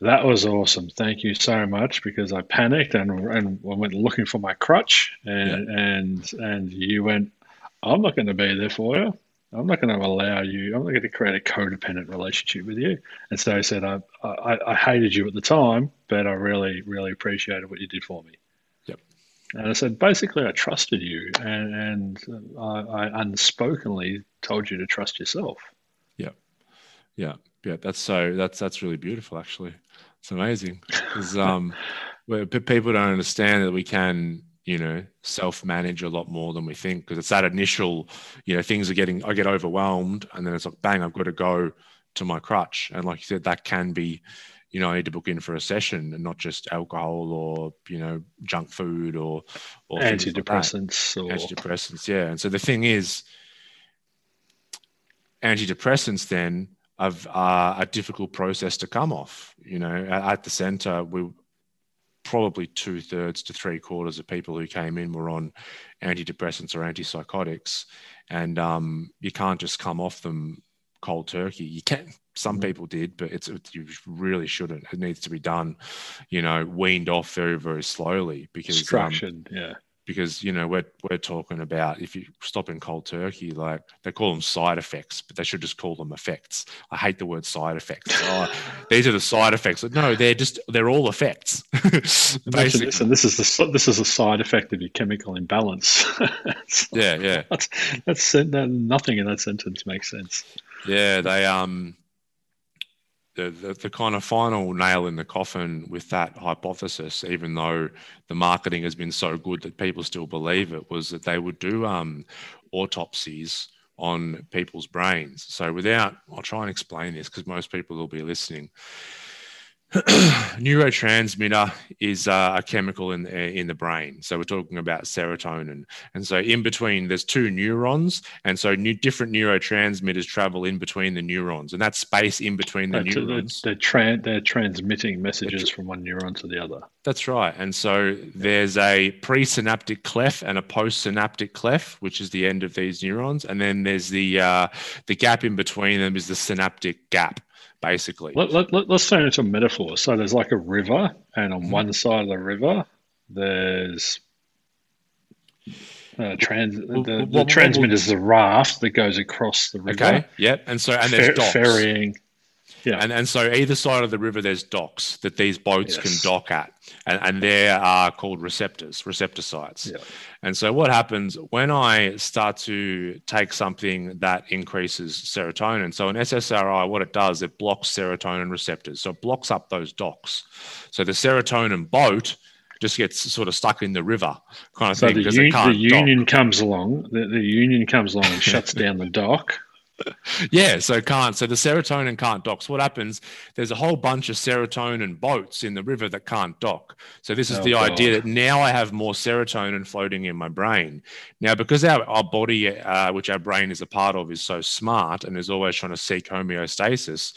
that was awesome. Thank you so much because I panicked and and went looking for my crutch and yeah. and and you went. I'm not going to be there for you. I'm not going to allow you. I'm not going to create a codependent relationship with you. And so I said, I, I, I hated you at the time, but I really, really appreciated what you did for me. Yep. And I said, basically, I trusted you, and, and I, I unspokenly told you to trust yourself. Yeah, yeah, yeah. That's so. That's that's really beautiful, actually. It's amazing. Because um, people don't understand that we can you know self manage a lot more than we think because it's that initial you know things are getting i get overwhelmed and then it's like bang i've got to go to my crutch. And like you said that can be you know i need to book in for a session and not just alcohol or you know junk food or, or antidepressants like or... antidepressants yeah. And so the thing is antidepressants then have uh, a difficult process to come off you know at, the center we probably two thirds to three quarters of people who came in were on antidepressants or antipsychotics, and um, you can't just come off them cold turkey. You can. Some mm-hmm. people did, but it's it, you really shouldn't. It needs to be done, you know, weaned off very very slowly because um, structured. Um, yeah because you know we're we're talking about if you stop in cold turkey, like they call them side effects, but they should just call them effects. I hate the word side effects. <laughs> oh, these are the side effects. No, they're just they're all effects. <laughs> Basically, this, and this is the this is a side effect of your chemical imbalance. <laughs> yeah, yeah. That's, that's nothing in that sentence makes sense. Yeah, they um the, the, the, kind of final nail in the coffin with that hypothesis, even though the marketing has been so good that people still believe it, was that they would do um, autopsies on people's brains. So, without, I'll try and explain this because most people will be listening. <clears throat> neurotransmitter is uh, a chemical in the, in the brain. So we're talking about serotonin. And so in between, there's two neurons, and so new, different neurotransmitters travel in between the neurons, and that space in between the neurons. They're, they're, they're transmitting messages from one neuron to the other. That's right. And so there's a presynaptic cleft and a postsynaptic cleft, which is the end of these neurons, and then there's the uh, the gap in between them is the synaptic gap basically. Let, let, let, us turn it into a metaphor. So there's like a river, and on mm-hmm. one side of the river, there's uh, trans the, the what, transmitter is the raft that goes across the river. Okay. Yep. And so and there's Fer- docks. ferrying. Yeah. And and so either side of the river there's docks that these boats yes. can dock at. And and they are called receptors, receptor sites. Yeah. And so, what happens when I start to take something that increases serotonin? So, an SSRI, what it does, it blocks serotonin receptors. So, it blocks up those docks. So, the serotonin boat just gets sort of stuck in the river kind of so thing. The, un- the union dock. comes along, the, the union comes along and shuts <laughs> down the dock yeah, so can't. So the serotonin can't dock. So what happens? There's a whole bunch of serotonin boats in the river that can't dock. So this is oh, the God. idea that now I have more serotonin floating in my brain. Now, because our, our body, uh, which our brain is a part of, is so smart and is always trying to seek homeostasis,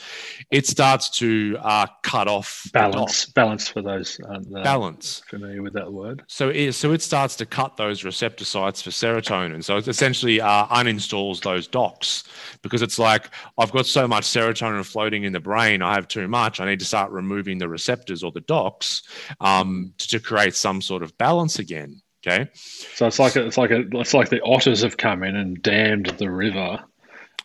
it starts to uh, cut off balance. Balance for those uh, balance. Familiar with that word? So it, so it starts to cut those receptor sites for serotonin. So it essentially uh, uninstalls those docks because it's like I've got so much serotonin floating in the brain, I have too much. I need to start removing the receptors or the docks um, to, to create some sort of balance again. Okay. So it's like a, it's like a, it's like the otters have come in and dammed the river,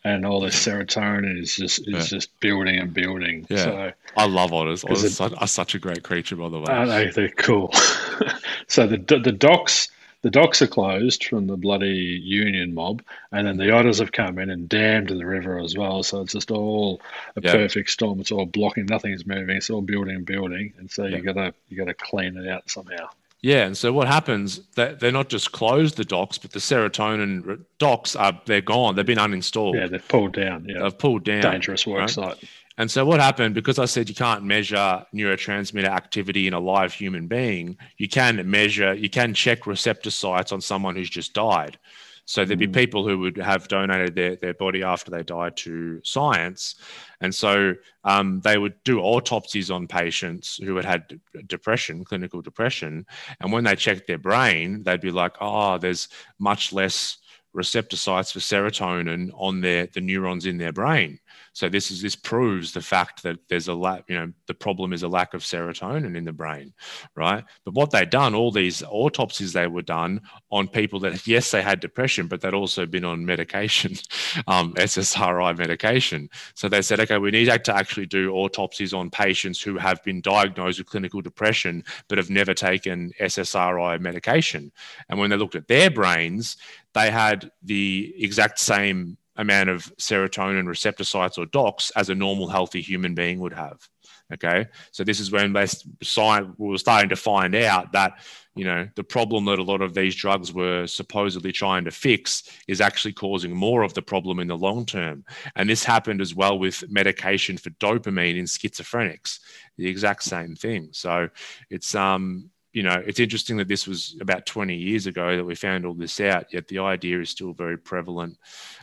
and all this serotonin is just is yeah. just building and building. Yeah. So, I love otters. Otters it, are such a great creature, by the way. Are they? They're cool. <laughs> so the the docks the docks are closed from the bloody Union mob, and then the otters have come in and dammed the river as well. So it's just all a perfect storm. It's all blocking. Nothing is moving. It's all building and building, and so yep. you gotta you gotta clean it out somehow. Yeah, and so what happens? That they're not just closed the docks, but the serotonin docks are they're gone. They've been uninstalled. Yeah, they've pulled down. Yeah, they've pulled down. Dangerous work right? site. And so what happened, because I said you can't measure neurotransmitter activity in a live human being, you can measure, you can check receptor sites on someone who's just died. So there'd be mm. people who would have donated their, their body after they died to science. And so um, they would do autopsies on patients who had had depression, clinical depression. And when they checked their brain, they'd be like, oh, there's much less receptor sites for serotonin on their the neurons in their brain. So this is this proves the fact that there's a lack, you know, the problem is a lack of serotonin in the brain, right? But what they'd done, all these autopsies they were done on people that <laughs> yes, they had depression, but they'd also been on medication, <laughs> um, SSRI medication. So they said, okay, we need to actually do autopsies on patients who have been diagnosed with clinical depression but have never taken SSRI medication. And when they looked at their brains, they had the exact same amount of serotonin receptor sites or docks as a normal healthy human being would have. Okay, so this is when they science we were starting to find out that you know the problem that a lot of these drugs were supposedly trying to fix is actually causing more of the problem in the long term. And this happened as well with medication for dopamine in schizophrenics, the exact same thing. So it's um you know, it's interesting that this was about 20 years ago that we found all this out, yet the idea is still very prevalent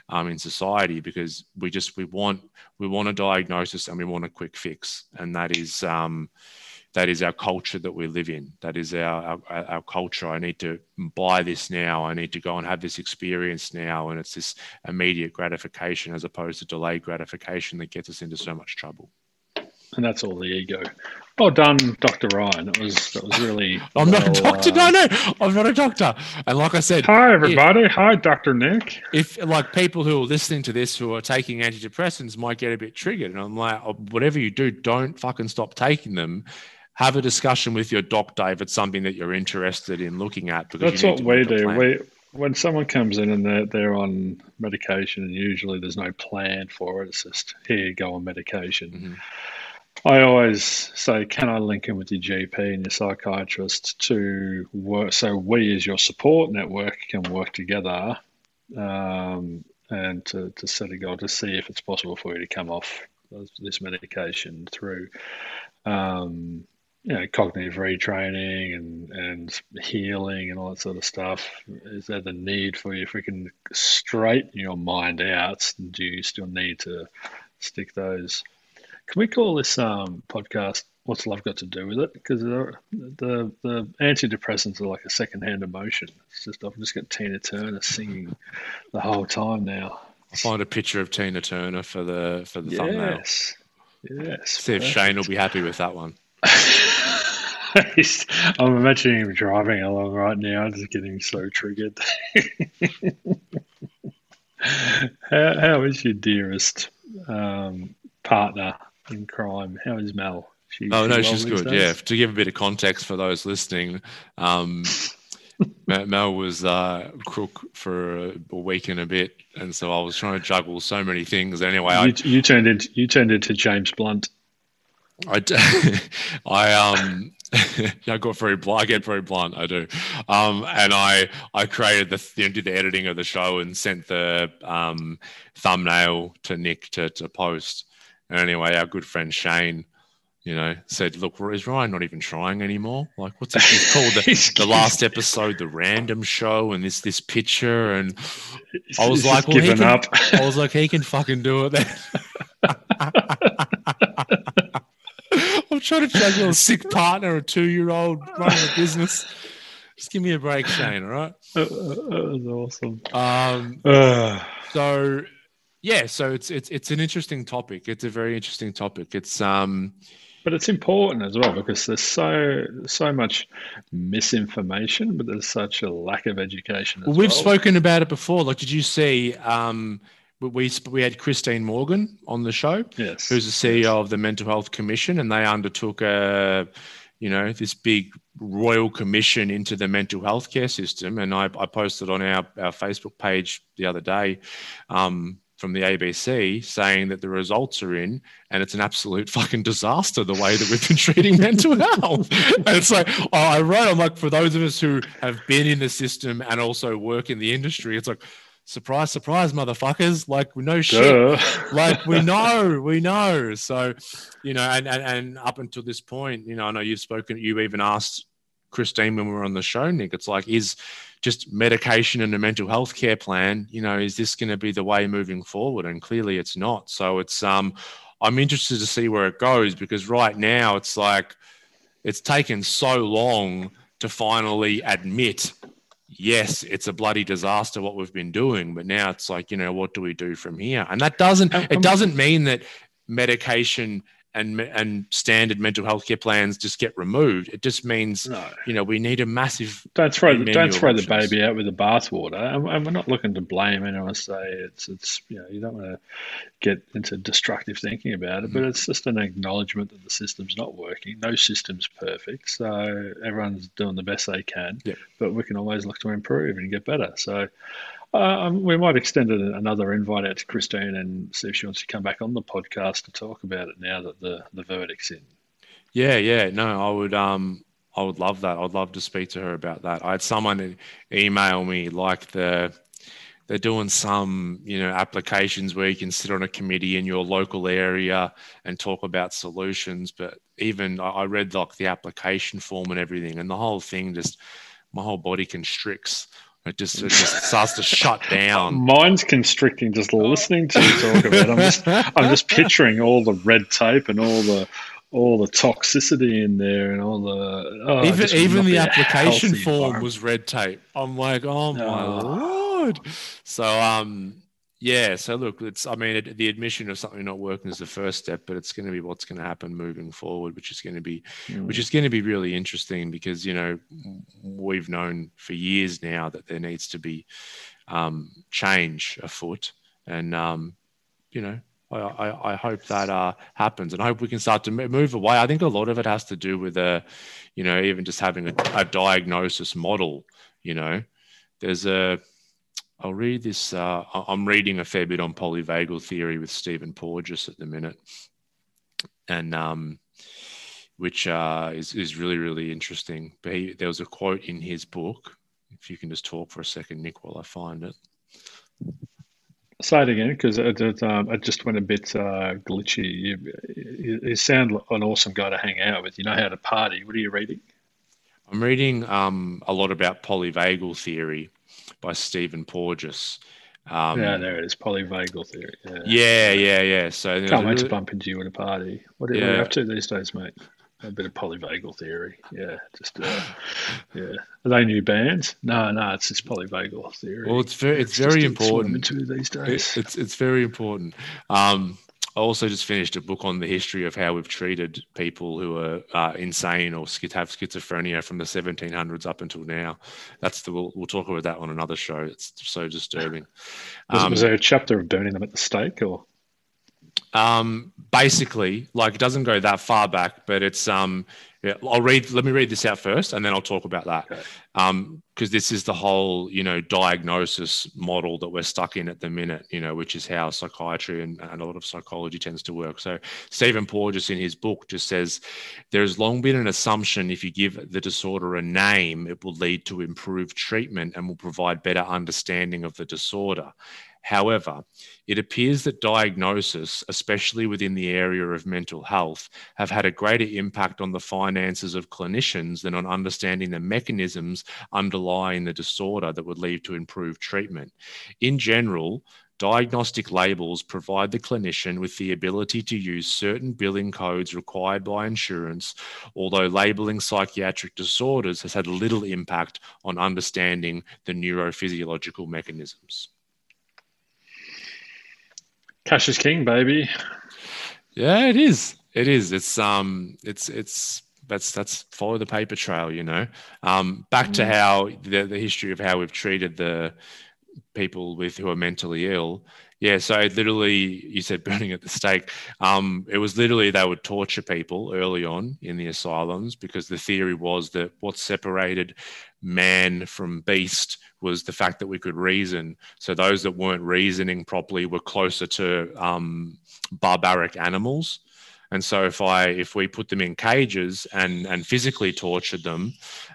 um, in society because we just we want we want a diagnosis and we want a quick fix, and that is um, that is our culture that we live in. That is our, our, our culture. I need to buy this now. I need to go and have this experience now, and it's this immediate gratification as opposed to delayed gratification that gets us into so much trouble and that's all the ego. Well done, Dr. Ryan. It was that was really. <laughs> I'm well, not a doctor. Uh, no, no, I'm not a doctor. And like I said, hi everybody. If, hi, Dr. Nick. If like people who are listening to this who are taking antidepressants might get a bit triggered, and I'm like, oh, whatever you do, don't fucking stop taking them. Have a discussion with your doctor if it's something that you're interested in looking at. Because that's what we do. We when someone comes in and they're, they're on medication, and usually there's no plan for it. It's just here go on medication. Mm-hmm I always say, can I link in with your GP and your psychiatrist to work so we, as your support network, can work together um, and to, to set a goal to see if it's possible for you to come off this medication through um, you know, cognitive retraining and, and healing and all that sort of stuff? Is there the need for you if we can straighten your mind out? Do you still need to stick those can we call this um, podcast "What's Love Got to Do with It"? Because the, the the antidepressants are like a secondhand emotion. It's just I've just got Tina Turner singing the whole time now. I'll find a picture of Tina Turner for the for the yes. thumbnail. Yes. See if Shane will be happy with that one. <laughs> I'm imagining him driving along right now, just getting so triggered. <laughs> how, how is your dearest um, partner in crime. How is Mel? She, oh no, she's good. Yeah, to give a bit of context for those listening, um, <laughs> Mel was uh, crook for a week and a bit, and so I was trying to juggle so many things. Anyway, you, I, you turned into you turned into James Blunt. I, <laughs> I um <laughs> I got very blunt. I get very blunt. I do, um, and I I created the you know, did the editing of the show and sent the um, thumbnail to Nick to to post. And anyway, our good friend Shane, you know, said, "Look, is Ryan not even trying anymore? Like, what's it called? The, <laughs> the, last episode, the random show, and this this picture." And I was like, "Well, can, up. <laughs> I was like, he can fucking do it." Then. <laughs> I'm trying to juggle a sick partner, a two year old running a business. Just give me a break, Shane. All right. That was awesome. Um, <sighs> so yeah, so it's it's it's an interesting topic. It's a very interesting topic. It's um but it's important as well because there's so so much misinformation, but there's such a lack of education. well, we've well. spoken about it before. Like, did you see? Um, we we had Christine Morgan on the show, yes, who's the CEO yes. of the Mental Health Commission, and they undertook a, you know, this big royal commission into the mental health care system. And I, I posted on our, our Facebook page the other day. Um, from the ABC saying that the results are in and it's an absolute <laughs> fucking disaster the way that we've been treating mental <laughs> health. And it's like, oh, I wrote, I'm like, for those of us who have been in the system and also work in the industry, it's like, surprise, surprise, motherfuckers. Like, we know shit. <laughs> like, we know, we know. So, you know, and, and, and up until this point, you know, I know you've spoken, you even asked Christine when we were on the show, Nick, it's like, is, just medication and a mental health care plan, you know, is this going to be the way moving forward? And clearly it's not. So it's, um, I'm interested to see where it goes because right now it's like, it's taken so long to finally admit yes, it's a bloody disaster what we've been doing, but now it's like, you know, what do we do from here? And that doesn't it doesn't mean that medication and and standard mental health care plans just get removed. It just means no. you know we need a massive. Don't throw the, don't throw the baby out with the bathwater. And, and, we're not looking to blame anyone. Say it's it's you know you don't want to get into destructive thinking about it, mm. but it's just an acknowledgement that the system's not working. No system's perfect, so everyone's doing the best they can. Yeah. But we can always look to improve and get better. So um, we might extend another invite out to Christine and see if she wants to come back on the podcast to talk about it now that the, the verdict's in. Yeah, yeah, no, I would, um, I would love that. I'd love to speak to her about that. I had someone email me like the they're doing some you know applications where you can sit on a committee in your local area and talk about solutions. But even I read like the application form and everything, and the whole thing just my whole body constricts it just it just starts to shut down. <laughs> Mine's constricting just listening to you talk about. It. I'm just I'm just picturing all the red tape and all the all the toxicity in there and all the oh, even even the application form was red tape. I'm like, oh my oh. lord. So um yeah, so look, it's I mean it, the admission of something not working is the first step, but it's going to be what's going to happen moving forward, which is going to be mm. which is going to be really interesting because you know we've known for years now that there needs to be um, change afoot, and um, you know I, I, I, hope that uh, happens, and I hope we can start to move away. I think a lot of it has to do with a, uh, you know, even just having a, a diagnosis model. You know, there's a I'll read this. Uh, I'm reading a fair bit on polyvagal theory with Stephen Porges at the minute, and um, which uh, is is really really interesting. But he, there was a quote in his book. If you can just talk for a second, Nick, while I find it. Say it again, because it, it, um, it, just went a bit uh, glitchy. You, you, you sound an awesome guy to hang out with. You know how to party. What are you reading? I'm reading um, a lot about polyvagal theory by Stephen Porges. Um, yeah, there it is. Polyvagal theory. Yeah, yeah, yeah. yeah. So can't wait to bump into you at a party. What are, yeah. you up to these days, mate? A bit of polyvagal theory. Yeah, just uh, yeah. Are they new bands? No, no, it's just polyvagal theory. Well, it's very, it's, it's very important. These days. It, it's it's very important. Um, I also just finished a book on the history of how we've treated people who are uh, insane or have schizophrenia from the 1700s up until now. That's the we'll, we'll talk about that on another show. It's so disturbing. <laughs> Was, um, was there a chapter of burning them at the stake or? Um, basically, like it doesn't go that far back, but it's um, yeah, I'll read. Let me read this out first, and then I'll talk about that. Okay. Um, because this is the whole, you know, diagnosis model that we're stuck in at the minute. You know, which is how psychiatry and, and a lot of psychology tends to work. So Stephen Porges in his book just says there has long been an assumption if you give the disorder a name, it will lead to improved treatment and will provide better understanding of the disorder. However, it appears that diagnosis, especially within the area of mental health, have had a greater impact on the finances of clinicians than on understanding the mechanisms underlying the disorder that would lead to improved treatment. In general, Diagnostic labels provide the clinician with the ability to use certain billing codes required by insurance, although labeling psychiatric disorders has had little impact on understanding the neurophysiological mechanisms. Cash is king, baby. Yeah, it is. It is. It's um, it's it's that's that's follow the paper trail, you know. Um, back mm. to how the, the history of how we've treated the people with who are mentally ill. Yeah, so literally, you said burning at the stake. Um, it was literally they would torture people early on in the asylums because the theory was that what separated man from beast was the fact that we could reason. So those that weren't reasoning properly were closer to um, barbaric animals. And so if I if we put them in cages and and physically tortured them,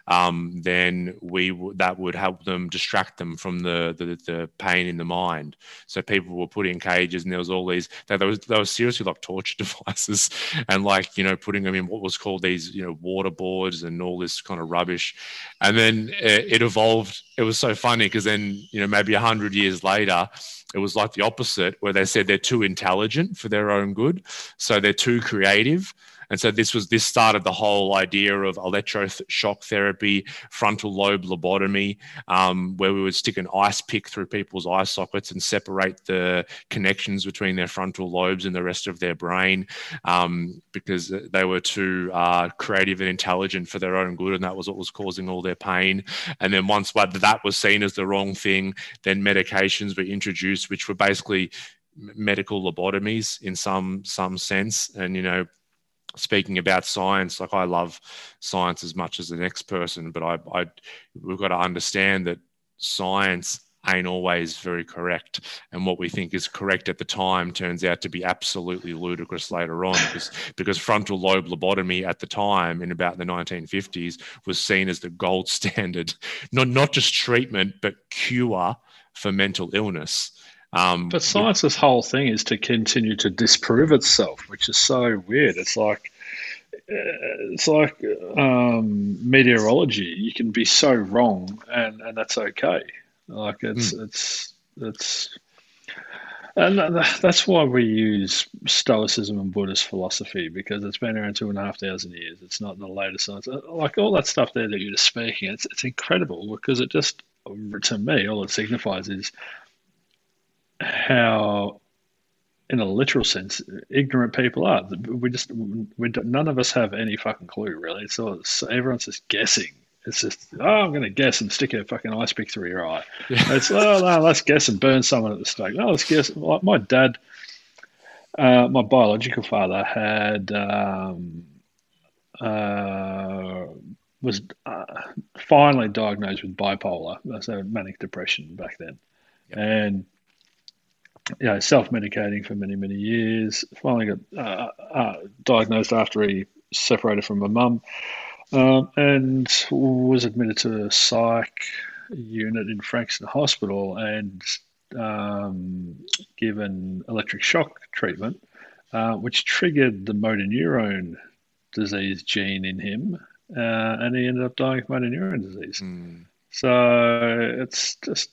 um, then we w- that would help them distract them from the, the, the pain in the mind. So people were put in cages, and there was all these. They, was, they were seriously like torture <laughs> devices, and like you know putting them in what was called these you know water boards and all this kind of rubbish. And then it, it evolved. It was so funny because then you know maybe a hundred years later it was like the opposite where they said they're too intelligent for their own good so they're too creative And so this was this started the whole idea of electroshock therapy, frontal lobe lobotomy, um, where we would stick an ice pick through people's eye sockets and separate the connections between their frontal lobes and the rest of their brain um, because they were too uh, creative and intelligent for their own good, and that was what was causing all their pain. And then once that was seen as the wrong thing, then medications were introduced, which were basically medical lobotomies in some some sense. And you know, speaking about science, like I love science as much as the next person, but I, I we've got to understand that science ain't always very correct. And what we think is correct at the time turns out to be absolutely ludicrous later on because, because frontal lobe lobotomy at the time in about the 1950s was seen as the gold standard, <laughs> not, not just treatment, but cure for mental illness. Um, but science's whole thing is to continue to disprove itself, which is so weird. It's like, uh, it's like um, meteorology. You can be so wrong, and, and that's okay. Like it's mm. it's it's and that's why we use Stoicism and Buddhist philosophy because it's been around two and a half thousand years. It's not the latest science. Uh, like all that stuff there that you're just speaking, it's it's incredible because it just to me all it signifies is how in a literal sense, ignorant people are. We just, we none of us have any fucking clue, really. So, so everyone's just guessing it's just, oh, I'm going to guess and stick a fucking ice pick through your eye. Yeah. It's, oh, no, let's guess and burn someone at the stake. No, let's guess. Like my dad, uh, my biological father had, um, uh, was uh, finally diagnosed with bipolar, so manic depression back then. And, you know, self medicating for many, many years. Finally got uh, uh, diagnosed after he separated from my mum um, and was admitted to a psych unit in Frankston Hospital and um, given electric shock treatment, uh, which triggered the motor neuron disease gene in him, uh, and he ended up dying of motor neuron disease. Mm. So it's just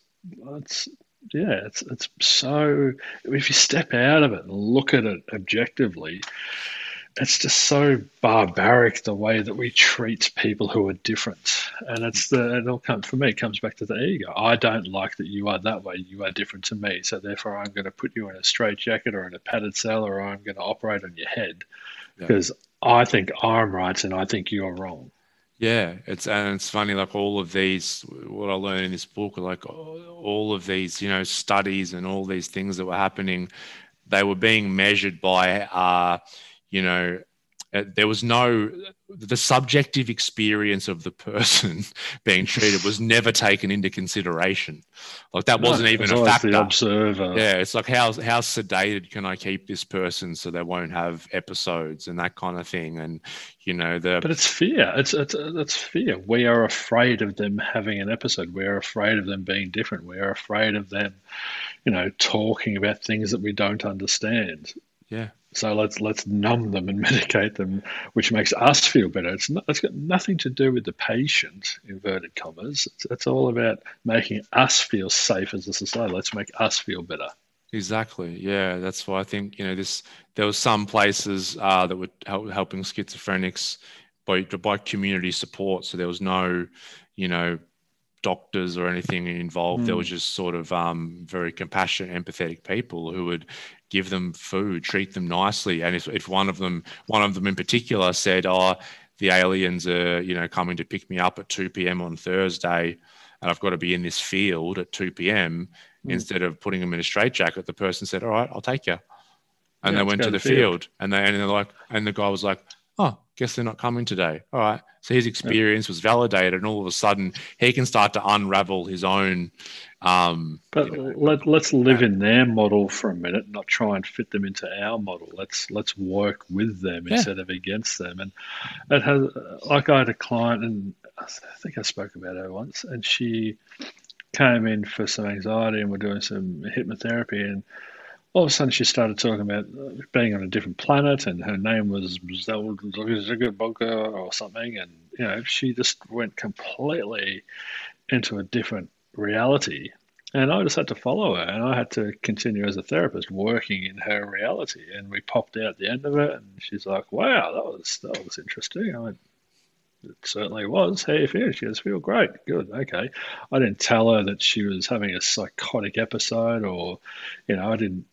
it's yeah, it's it's so if you step out of it and look at it objectively, it's just so barbaric the way that we treat people who are different. And it's the it all comes for me it comes back to the ego. I don't like that you are that way. You are different to me. So therefore i'm going to put you in a straight jacket or in a padded cell or i'm going to operate on your head. Yeah. because i think i'm right and i think you're wrong yeah it's and it's funny like all of these what i learned in this book like all of these you know studies and all these things that were happening they were being measured by uh you know, Uh, there was no the subjective experience of the person <laughs> being treated was never taken into consideration. Like that wasn't even a factor. The observer. Yeah, it's like how how sedated can I keep this person so they won't have episodes and that kind of thing. And you know the. But it's fear. It's it's it's fear. We are afraid of them having an episode. We are afraid of them being different. We are afraid of them, you know, talking about things that we don't understand. Yeah. So let's let's numb them and <laughs> medicate them, which makes us feel better. It's not, it's got nothing to do with the patient, inverted commas. It's, it's all about making us feel safe as a society. Let's make us feel better. Exactly. Yeah, that's why I think you know this. There was some places uh, that were help, helping schizophrenics by by community support. So there was no, you know, doctors or anything involved. Mm. There was just sort of um, very compassionate, empathetic people who would give them food, treat them nicely. And if, if one of them, one of them in particular said, "Oh, the aliens are, you know, coming to pick me up at 2 p.m. on Thursday, and I've got to be in this field at 2 p.m." Mm. Instead of putting them in a straitjacket, the person said, "All right, I'll take you." And yeah, they went to the field. field, and they and they're like, and the guy was like, "Oh, guess they're not coming today." All right, so his experience was validated, and all of a sudden he can start to unravel his own. Um, but you know, let, let's live in their model for a minute, not try and fit them into our model. Let's let's work with them yeah. instead of against them. And it has, like, I had a client, and I think I spoke about her once, and she came in for some anxiety, and we're doing some hypnotherapy, and all of a sudden she started talking about being on a different planet and her name was Zugabogga or something and you know she just went completely into a different reality And I just had to follow her, and I had to continue as a therapist working in her reality. And we popped out the end of it, and she's like, "Wow, that was that was interesting." I went, "It certainly was." How you feel? She goes, "Feel great, good, okay." I didn't tell her that she was having a psychotic episode, or you know, I didn't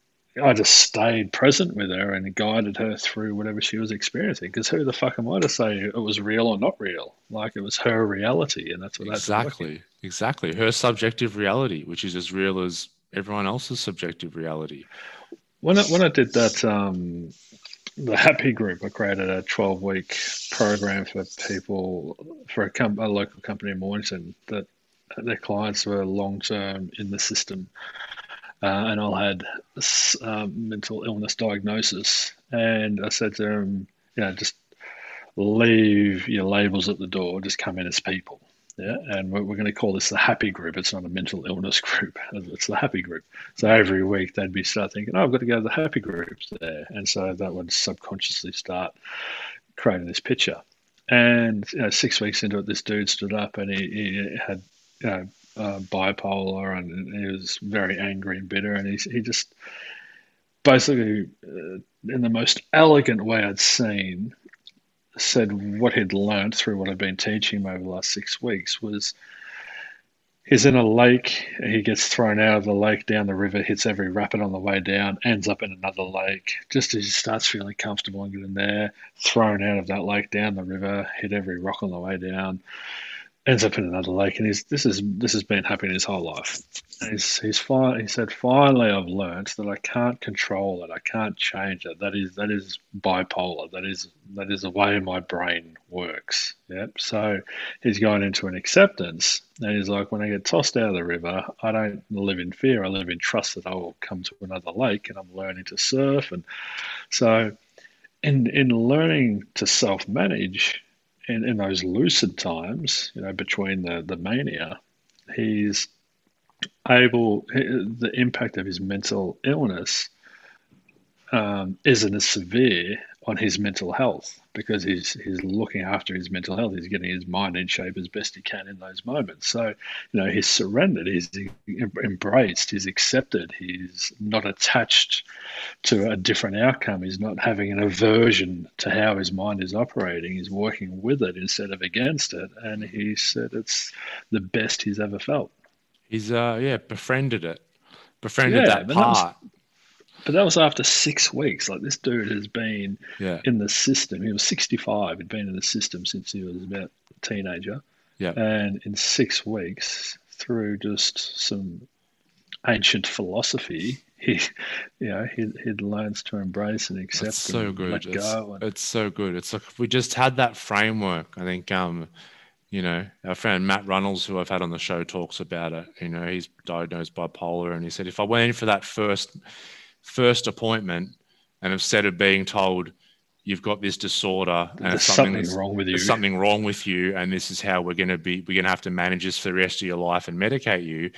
I just stayed present with her and guided her through whatever she was experiencing. Because who the fuck am I to say it was real or not real? Like it was her reality, and that's what exactly, exactly her subjective reality, which is as real as everyone else's subjective reality. When I, when I did that, um, the Happy Group, I created a twelve week program for people for a, com- a local company in Mornington that their clients were long term in the system uh, and I had um, mental illness diagnosis. And I said to him, you know, just leave your labels at the door, just come in as people. Yeah, and we're, we're going to call this the happy group. It's not a mental illness <laughs> group. It's the happy group. So every week they'd be start thinking, "Oh, I've got to go to the happy groups there," and so that would subconsciously start creating this picture. And you know, six weeks into it, this dude stood up and he, he had you know uh, bipolar and he was very angry and bitter. And he, he just basically, uh, in the most elegant way I'd seen, said what he'd learned through what I'd been teaching him over the last six weeks was he's in a lake, he gets thrown out of the lake down the river, hits every rapid on the way down, ends up in another lake. Just as he starts feeling comfortable and getting there, thrown out of that lake down the river, hit every rock on the way down ends up in another lake, and he's this is this has been happening his whole life. And he's he's fi- he said finally I've learned that I can't control it, I can't change it. That is that is bipolar. That is that is the way my brain works. Yep. So he's going into an acceptance, and he's like, when I get tossed out of the river, I don't live in fear. I live in trust that I will come to another lake, and I'm learning to surf. And so, in in learning to self manage in, in those lucid times, you know, between the, the mania, he's able, the impact of his mental illness um, isn't as severe on his mental health because he's he's looking after his mental health. He's getting his mind in shape as best he can in those moments. So, you know, he's surrendered, he's embraced, he's accepted, he's not attached to a different outcome. He's not having an aversion to how his mind is operating. He's working with it instead of against it. And he said it's the best he's ever felt. He's uh yeah befriended it, befriended yeah, that part. But that was after six weeks. Like this dude has been yeah. in the system. He was 65. He'd been in the system since he was about a teenager. Yeah. And in six weeks, through just some ancient philosophy, he, <laughs> you know, he he learns to embrace and accept. It's so good. Let it's, go. And, it's so good. It's like if we just had that framework. I think. Um, you know, our friend Matt Runnels, who I've had on the show, talks about it. You know, he's diagnosed bipolar, and he said if I went in for that first first appointment and instead of being told you've got this disorder and there's something wrong with you. something wrong with you and this is how we're going to be we're going to have to manage this for the rest of your life and medicate you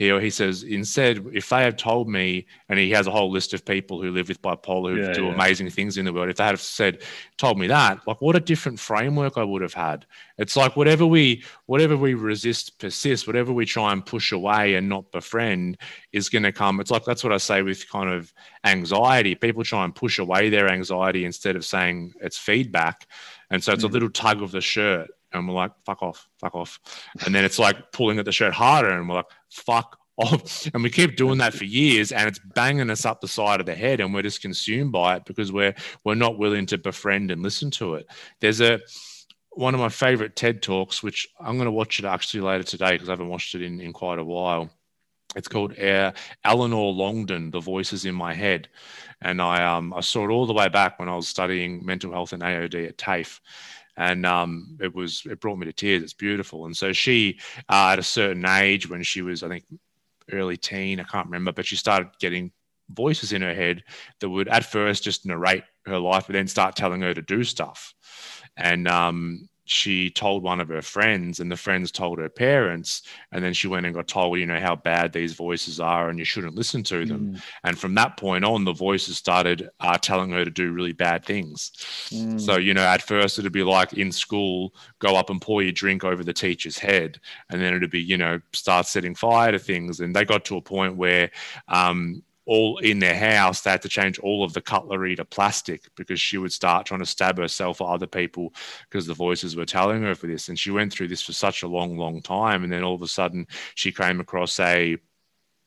he, he says instead if they had told me and he has a whole list of people who live with bipolar who yeah, do yeah. amazing things in the world if they had said told me that like what a different framework i would have had it's like whatever we whatever we resist persists whatever we try and push away and not befriend is going to come it's like that's what i say with kind of anxiety people try and push away their anxiety instead of saying it's feedback and so it's mm. a little tug of the shirt and we're like, fuck off, fuck off. And then it's like pulling at the shirt harder and we're like, fuck off. <laughs> And we keep doing that for years and it's banging us up the side of the head and we're just consumed by it because we're we're not willing to befriend and listen to it. There's a one of my favorite TED talks, which I'm going to watch it actually later today because I haven't watched it in, in quite a while. It's called uh, Eleanor Longden, The Voices in My Head. And I, um, I saw it all the way back when I was studying mental health and AOD at TAFE and um, it was it brought me to tears. It's beautiful. And so she, uh, at a certain age, when she was I think early teen, I can't remember, but she started getting voices in her head that would at first just narrate her life, but then start telling her to do stuff. And um, she told one of her friends, and the friends told her parents, and then she went and got told, you know, how bad these voices are, and you shouldn't listen to them. Mm. And from that point on, the voices started uh, telling her to do really bad things. Mm. So, you know, at first it'd be like in school, go up and pour your drink over the teacher's head, and then it'd be, you know, start setting fire to things. And they got to a point where um, all in their house, they had to change all of the cutlery to plastic because she would start trying to stab herself or other people because the voices were telling her for this. And she went through this for such a long, long time. And then all of a sudden, she came across a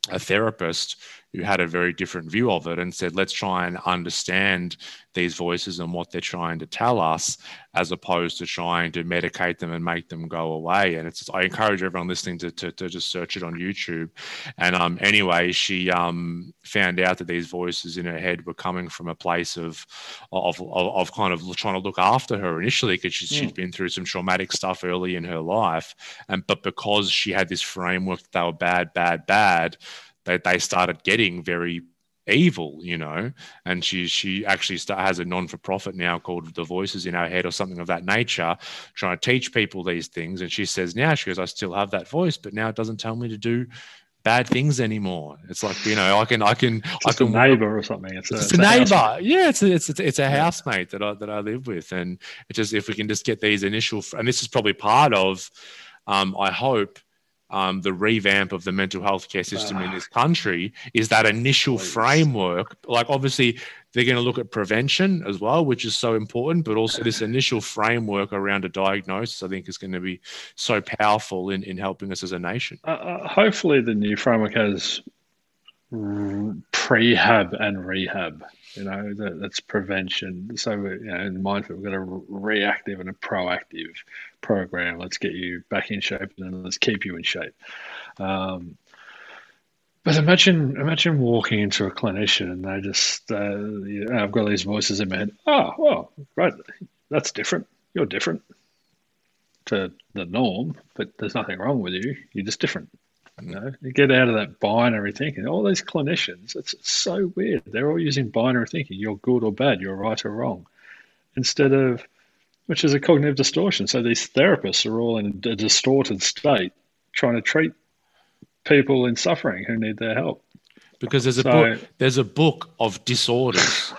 a therapist who had a very different view of it and said, let's try and understand these voices and what they're trying to tell us, as opposed to trying to medicate them and make them go away. And it's I encourage everyone listening to, to, to just search it on YouTube. And um, anyway, she um, found out that these voices in her head were coming from a place of of, of, of kind of trying to look after her initially because she, she'd been through some traumatic stuff early in her life. And but because she had this framework that they were bad, bad, bad, they, they started getting very evil, you know. And she she actually start, has a non for profit now called The Voices in Our Head or something of that nature, trying to teach people these things. And she says now she goes, I still have that voice, but now it doesn't tell me to do bad things anymore. It's like you know, I can, I can, I can neighbor or something. It's, it's a, a, neighbor. Housemate. Yeah, it's a, it's a, it's a housemate that I that I live with, and it's just if we can just get these initial, and this is probably part of, um, I hope um, the revamp of the mental health care system in this country is that initial Please. framework. Like, obviously, they're going to look at prevention as well, which is so important, but also this <laughs> initial framework around a diagnosis, I think, is going to be so powerful in, in helping us as a nation. Uh, uh hopefully, the new framework has prehab and rehab. You know, that, that's prevention. So, you know, in mindful, we've got a reactive and a proactive program. Let's get you back in shape and let's keep you in shape. Um, but imagine, imagine walking into a clinician and they just, uh, you know, I've got these voices in my head. Oh, well, right, that's different. You're different to the norm, but there's nothing wrong with you. You're just different. You know, you get out of that binary thinking. All these clinicians, it's, it's so weird. They're all using binary thinking. You're good or bad. You're right or wrong, instead of, which is a cognitive distortion. So these therapists are all in a distorted state, trying to treat people in suffering who need their help. Because there's a so, book. There's a book of disorders.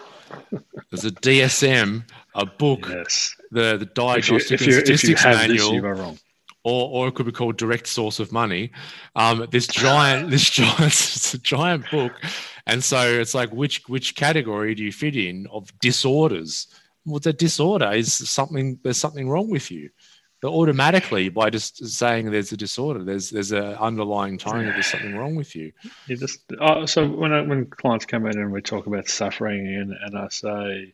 <laughs> there's a DSM, a book. Yes. The the diagnostic if you, if you, statistics you manual. This, you are wrong or, or it could be called direct source of money. Um, this giant, <laughs> this giant, it's a giant book, and so it's like which which category do you fit in of disorders? Well, the disorder is something. There's something wrong with you. But automatically, by just saying there's a disorder, there's there's an underlying tone that there's something wrong with you. You just oh, so when I, when clients come in and we talk about suffering, and, and I say,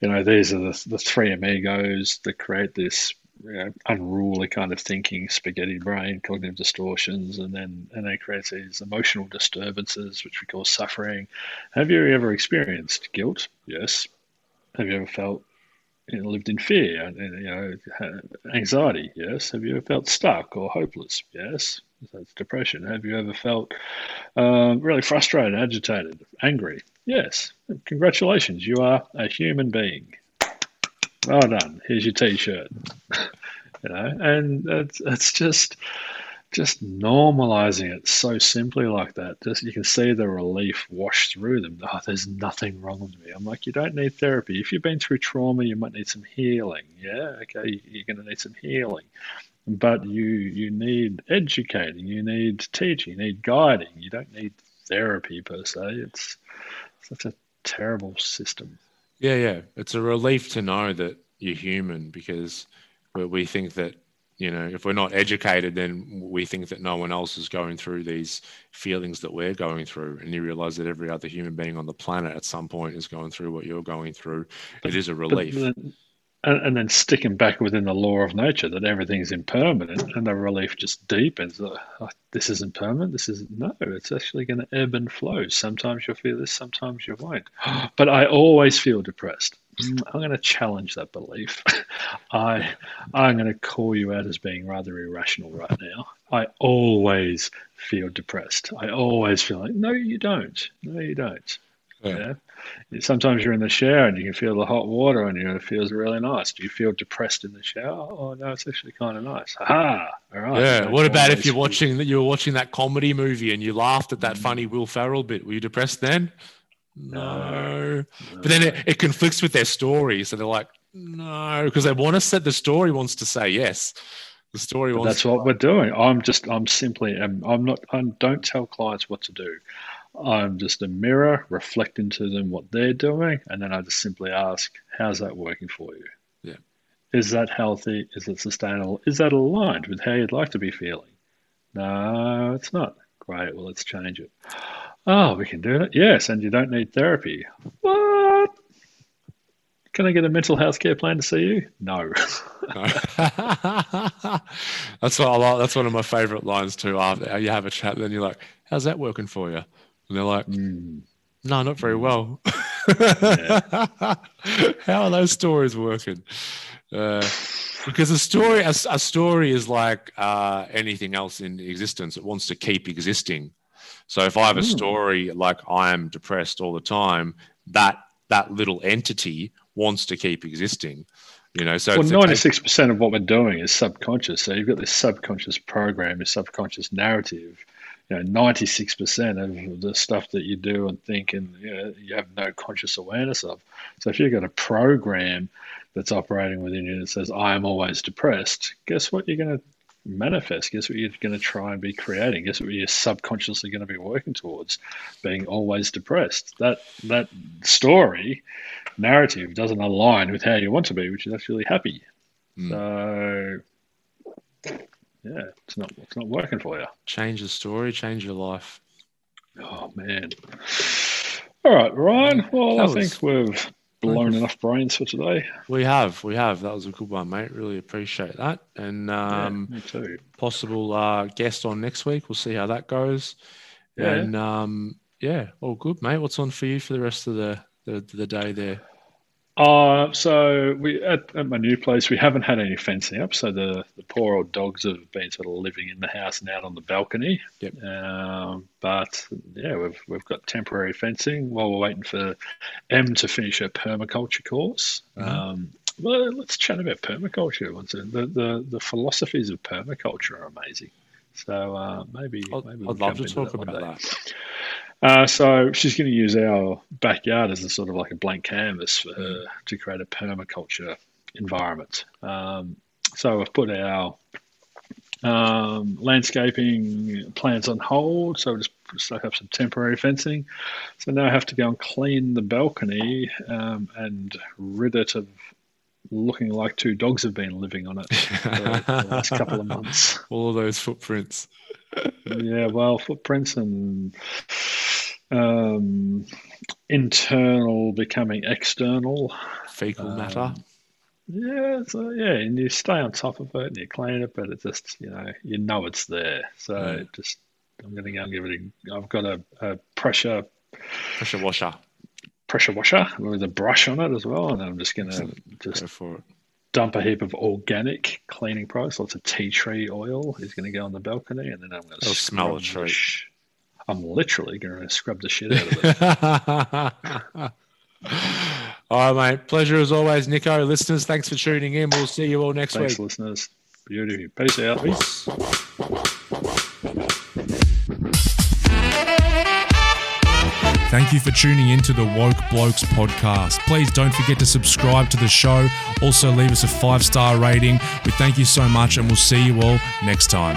you know, these are the, the three amigos that create this you know, unruly kind of thinking, spaghetti brain, cognitive distortions, and then and then creates these emotional disturbances, which we call suffering. Have you ever experienced guilt? Yes. Have you ever felt you know, lived in fear and you know anxiety? Yes. Have you ever felt stuck or hopeless? Yes. That's depression. Have you ever felt um, really frustrated, agitated, angry? Yes. Congratulations, you are a human being well done. Here's your t-shirt. <laughs> you know, and it's it's just just normalizing it so simply like that. Just you can see the relief wash through them. Oh, there's nothing wrong with me. I'm like, you don't need therapy. If you've been through trauma, you might need some healing. Yeah, okay, you're going to need some healing. But you you need educating, you need teaching, you need guiding. You don't need therapy per se. It's such a terrible system. Yeah, yeah. It's a relief to know that you're human because we think that, you know, if we're not educated, then we think that no one else is going through these feelings that we're going through. And you realize that every other human being on the planet at some point is going through what you're going through. But, it is a relief. Then, and, and, then sticking back within the law of nature that everything's impermanent and the relief just deepens. Oh, this isn't permanent. This is no, it's actually going to ebb and flow. Sometimes you'll feel this, sometimes you won't. <gasps> But I always feel depressed. Mm, I'm going to challenge that belief. <laughs> I I'm going to call you out as being rather irrational right now. I always feel depressed. I always feel like no, you don't. No, you don't. Yeah. yeah. Sometimes you're in the shower and you can feel the hot water on you and it feels really nice. Do you feel depressed in the shower? Oh no, it's actually kind of nice. Ah, all right. Yeah. what about if you're watching that you were watching that comedy movie and you laughed at that funny Will Ferrell bit? Were you depressed then? No. no. But then it, it conflicts with their story. So they're like, no, because they want to set the story wants to say yes. The story wants. That's what we're doing. I'm just. I'm simply. I'm, I'm not. I don't tell clients what to do. I'm just a mirror reflecting to them what they're doing, and then I just simply ask, "How's that working for you? Yeah. Is that healthy? Is it sustainable? Is that aligned with how you'd like to be feeling? No, it's not. Great. Well, let's change it. Oh, we can do it? Yes, and you don't need therapy. What? Can I get a mental health care plan to see you? No. <laughs> that's what I like. That's one of my favorite lines too. After you have a chat, then you're like, "How's that working for you?" And they're like, mm. "No, not very well." <laughs> How are those stories working? Uh, because a story, a, a story is like uh, anything else in existence. It wants to keep existing. So if I have a hmm. story like I am depressed all the time, that that little entity wants to keep existing. You know, so well, ninety six percent of what we're doing is subconscious. So you've got this subconscious program, this subconscious narrative. You know, ninety six percent of the stuff that you do and think, and you, know, you have no conscious awareness of. So if you've got a program that's operating within you that says "I am always depressed," guess what? You're going to manifest. Guess what you're going to try and be creating. Guess what you're subconsciously going to be working towards, being always depressed. That that story narrative doesn't align with how you want to be, which is actually happy. Mm. So yeah, it's not it's not working for you. Change the story, change your life. Oh man. All right, Ryan. Well, that I was... think we've blown enough brains for today. We have, we have. That was a good one, mate. Really appreciate that. And um, yeah, me too. Possible uh, guest on next week. We'll see how that goes. Yeah. And um, yeah, all good, mate. What's on for you for the rest of the the, the day there? Uh, so we at, at, my new place we haven't had any fencing up, so the, the poor old dogs have been sort of living in the house and out on the balcony. Yep. Um, but yeah, we've we've got temporary fencing while we're waiting for M to finish her permaculture course. Mm-hmm. Um, well, let's chat about permaculture. Once. The, the the philosophies of permaculture are amazing. So uh, maybe I'd, maybe we'll I'd love to talk about that. Uh, so she's going to use our backyard as a sort of like a blank canvas for her to create a permaculture environment. Um, so I've put our um, landscaping plans on hold. So we just stuck up some temporary fencing. So now I have to go and clean the balcony um, and rid it of looking like two dogs have been living on it for the last couple of months. <laughs> All of those footprints. yeah, well, footprints and um, internal becoming external. Fecal um, matter. Yeah, so yeah, and you stay on top of it and you clean it, but it just you know you know it's there. So yeah. just I'm going to go and give it. A, I've got a, a pressure pressure washer pressure washer with a brush on it as well, and I'm just going to just for it. dump a heap of organic cleaning products. Lots of tea tree oil is going to go on the balcony, and then I'm going to smell the tree. I'm literally going to scrub the shit out of it. <laughs> all right, mate. Pleasure as always, Nico. Listeners, thanks for tuning in. We'll see you all next thanks, week. listeners. Beauty. Peace out. Peace. Thank you for tuning in to the Woke Blokes podcast. Please don't forget to subscribe to the show. Also, leave us a five star rating. We thank you so much, and we'll see you all next time.